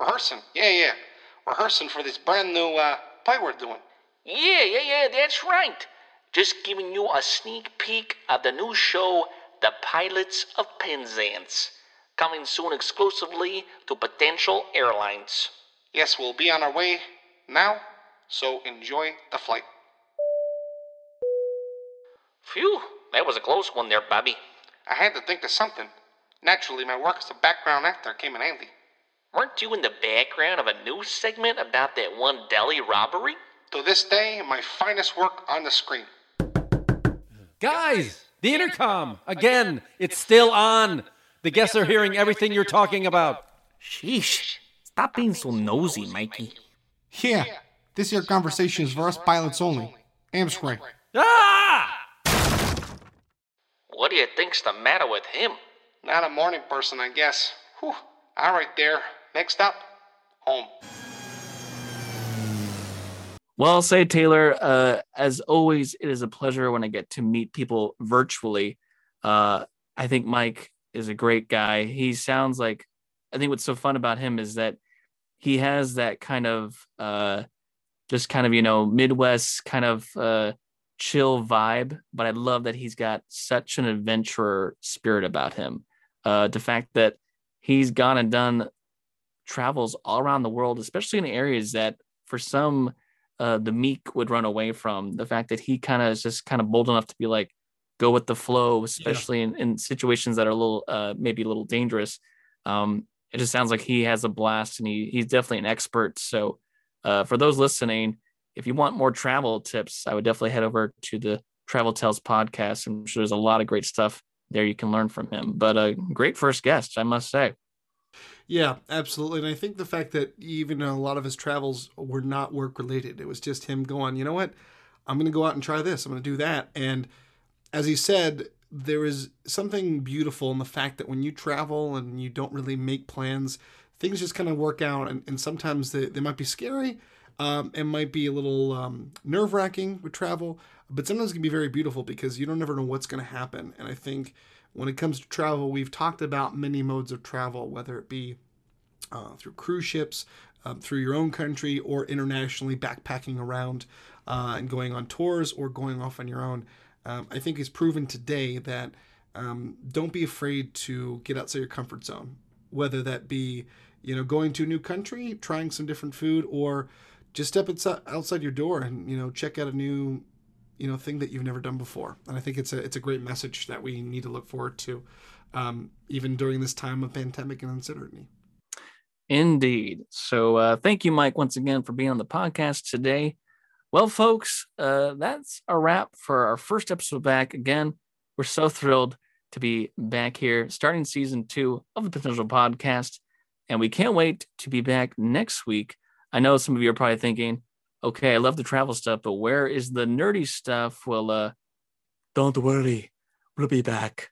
rehearsing. Yeah, yeah. Rehearsing for this brand new, uh, play we're doing. Yeah, yeah, yeah, that's right. Just giving you a sneak peek of the new show, The Pilots of Penzance. Coming soon exclusively to Potential Airlines. Yes, we'll be on our way now, so enjoy the flight. Phew, that was a close one there, Bobby. I had to think of something. Naturally, my work as a background actor came in handy. Weren't you in the background of a news segment about that one deli robbery? To this day, my finest work on the screen. Guys, the intercom! Again, it's still on. The guests are hearing everything you're talking about. Sheesh. Stop being so nosy, Mikey. Yeah, this here conversation is for us pilots only. Amscray. Ah! What do you think's the matter with him? Not a morning person, I guess. Whew. All right, there. Next up, home. Well, I'll say, Taylor, uh, as always, it is a pleasure when I get to meet people virtually. Uh, I think Mike is a great guy. He sounds like, I think what's so fun about him is that he has that kind of, uh, just kind of, you know, Midwest kind of uh, chill vibe. But I love that he's got such an adventurer spirit about him. Uh, the fact that he's gone and done travels all around the world, especially in areas that for some, uh, the meek would run away from the fact that he kind of is just kind of bold enough to be like go with the flow especially in, in situations that are a little uh, maybe a little dangerous um, it just sounds like he has a blast and he, he's definitely an expert so uh, for those listening if you want more travel tips i would definitely head over to the travel tales podcast i'm sure there's a lot of great stuff there you can learn from him but a great first guest i must say Yeah, absolutely. And I think the fact that even a lot of his travels were not work related, it was just him going, you know what? I'm going to go out and try this. I'm going to do that. And as he said, there is something beautiful in the fact that when you travel and you don't really make plans, things just kind of work out. And, and sometimes they, they might be scary. Um, it might be a little um, nerve wracking with travel, but sometimes it can be very beautiful because you don't ever know what's going to happen. And I think when it comes to travel, we've talked about many modes of travel, whether it be uh, through cruise ships, um, through your own country, or internationally backpacking around uh, and going on tours or going off on your own. Um, I think it's proven today that um, don't be afraid to get outside your comfort zone, whether that be you know going to a new country, trying some different food, or just step outside outside your door and you know check out a new you know thing that you've never done before. And I think it's a it's a great message that we need to look forward to, um, even during this time of pandemic and uncertainty. Indeed. So uh, thank you, Mike, once again for being on the podcast today. Well, folks, uh, that's a wrap for our first episode back. Again, we're so thrilled to be back here, starting season two of the Potential Podcast, and we can't wait to be back next week. I know some of you are probably thinking, "Okay, I love the travel stuff, but where is the nerdy stuff?" Well, uh, don't worry, we'll be back.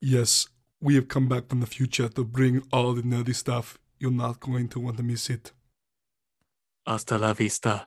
Yes, we have come back from the future to bring all the nerdy stuff. You're not going to want to miss it, Hasta la vista.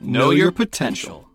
Know your potential.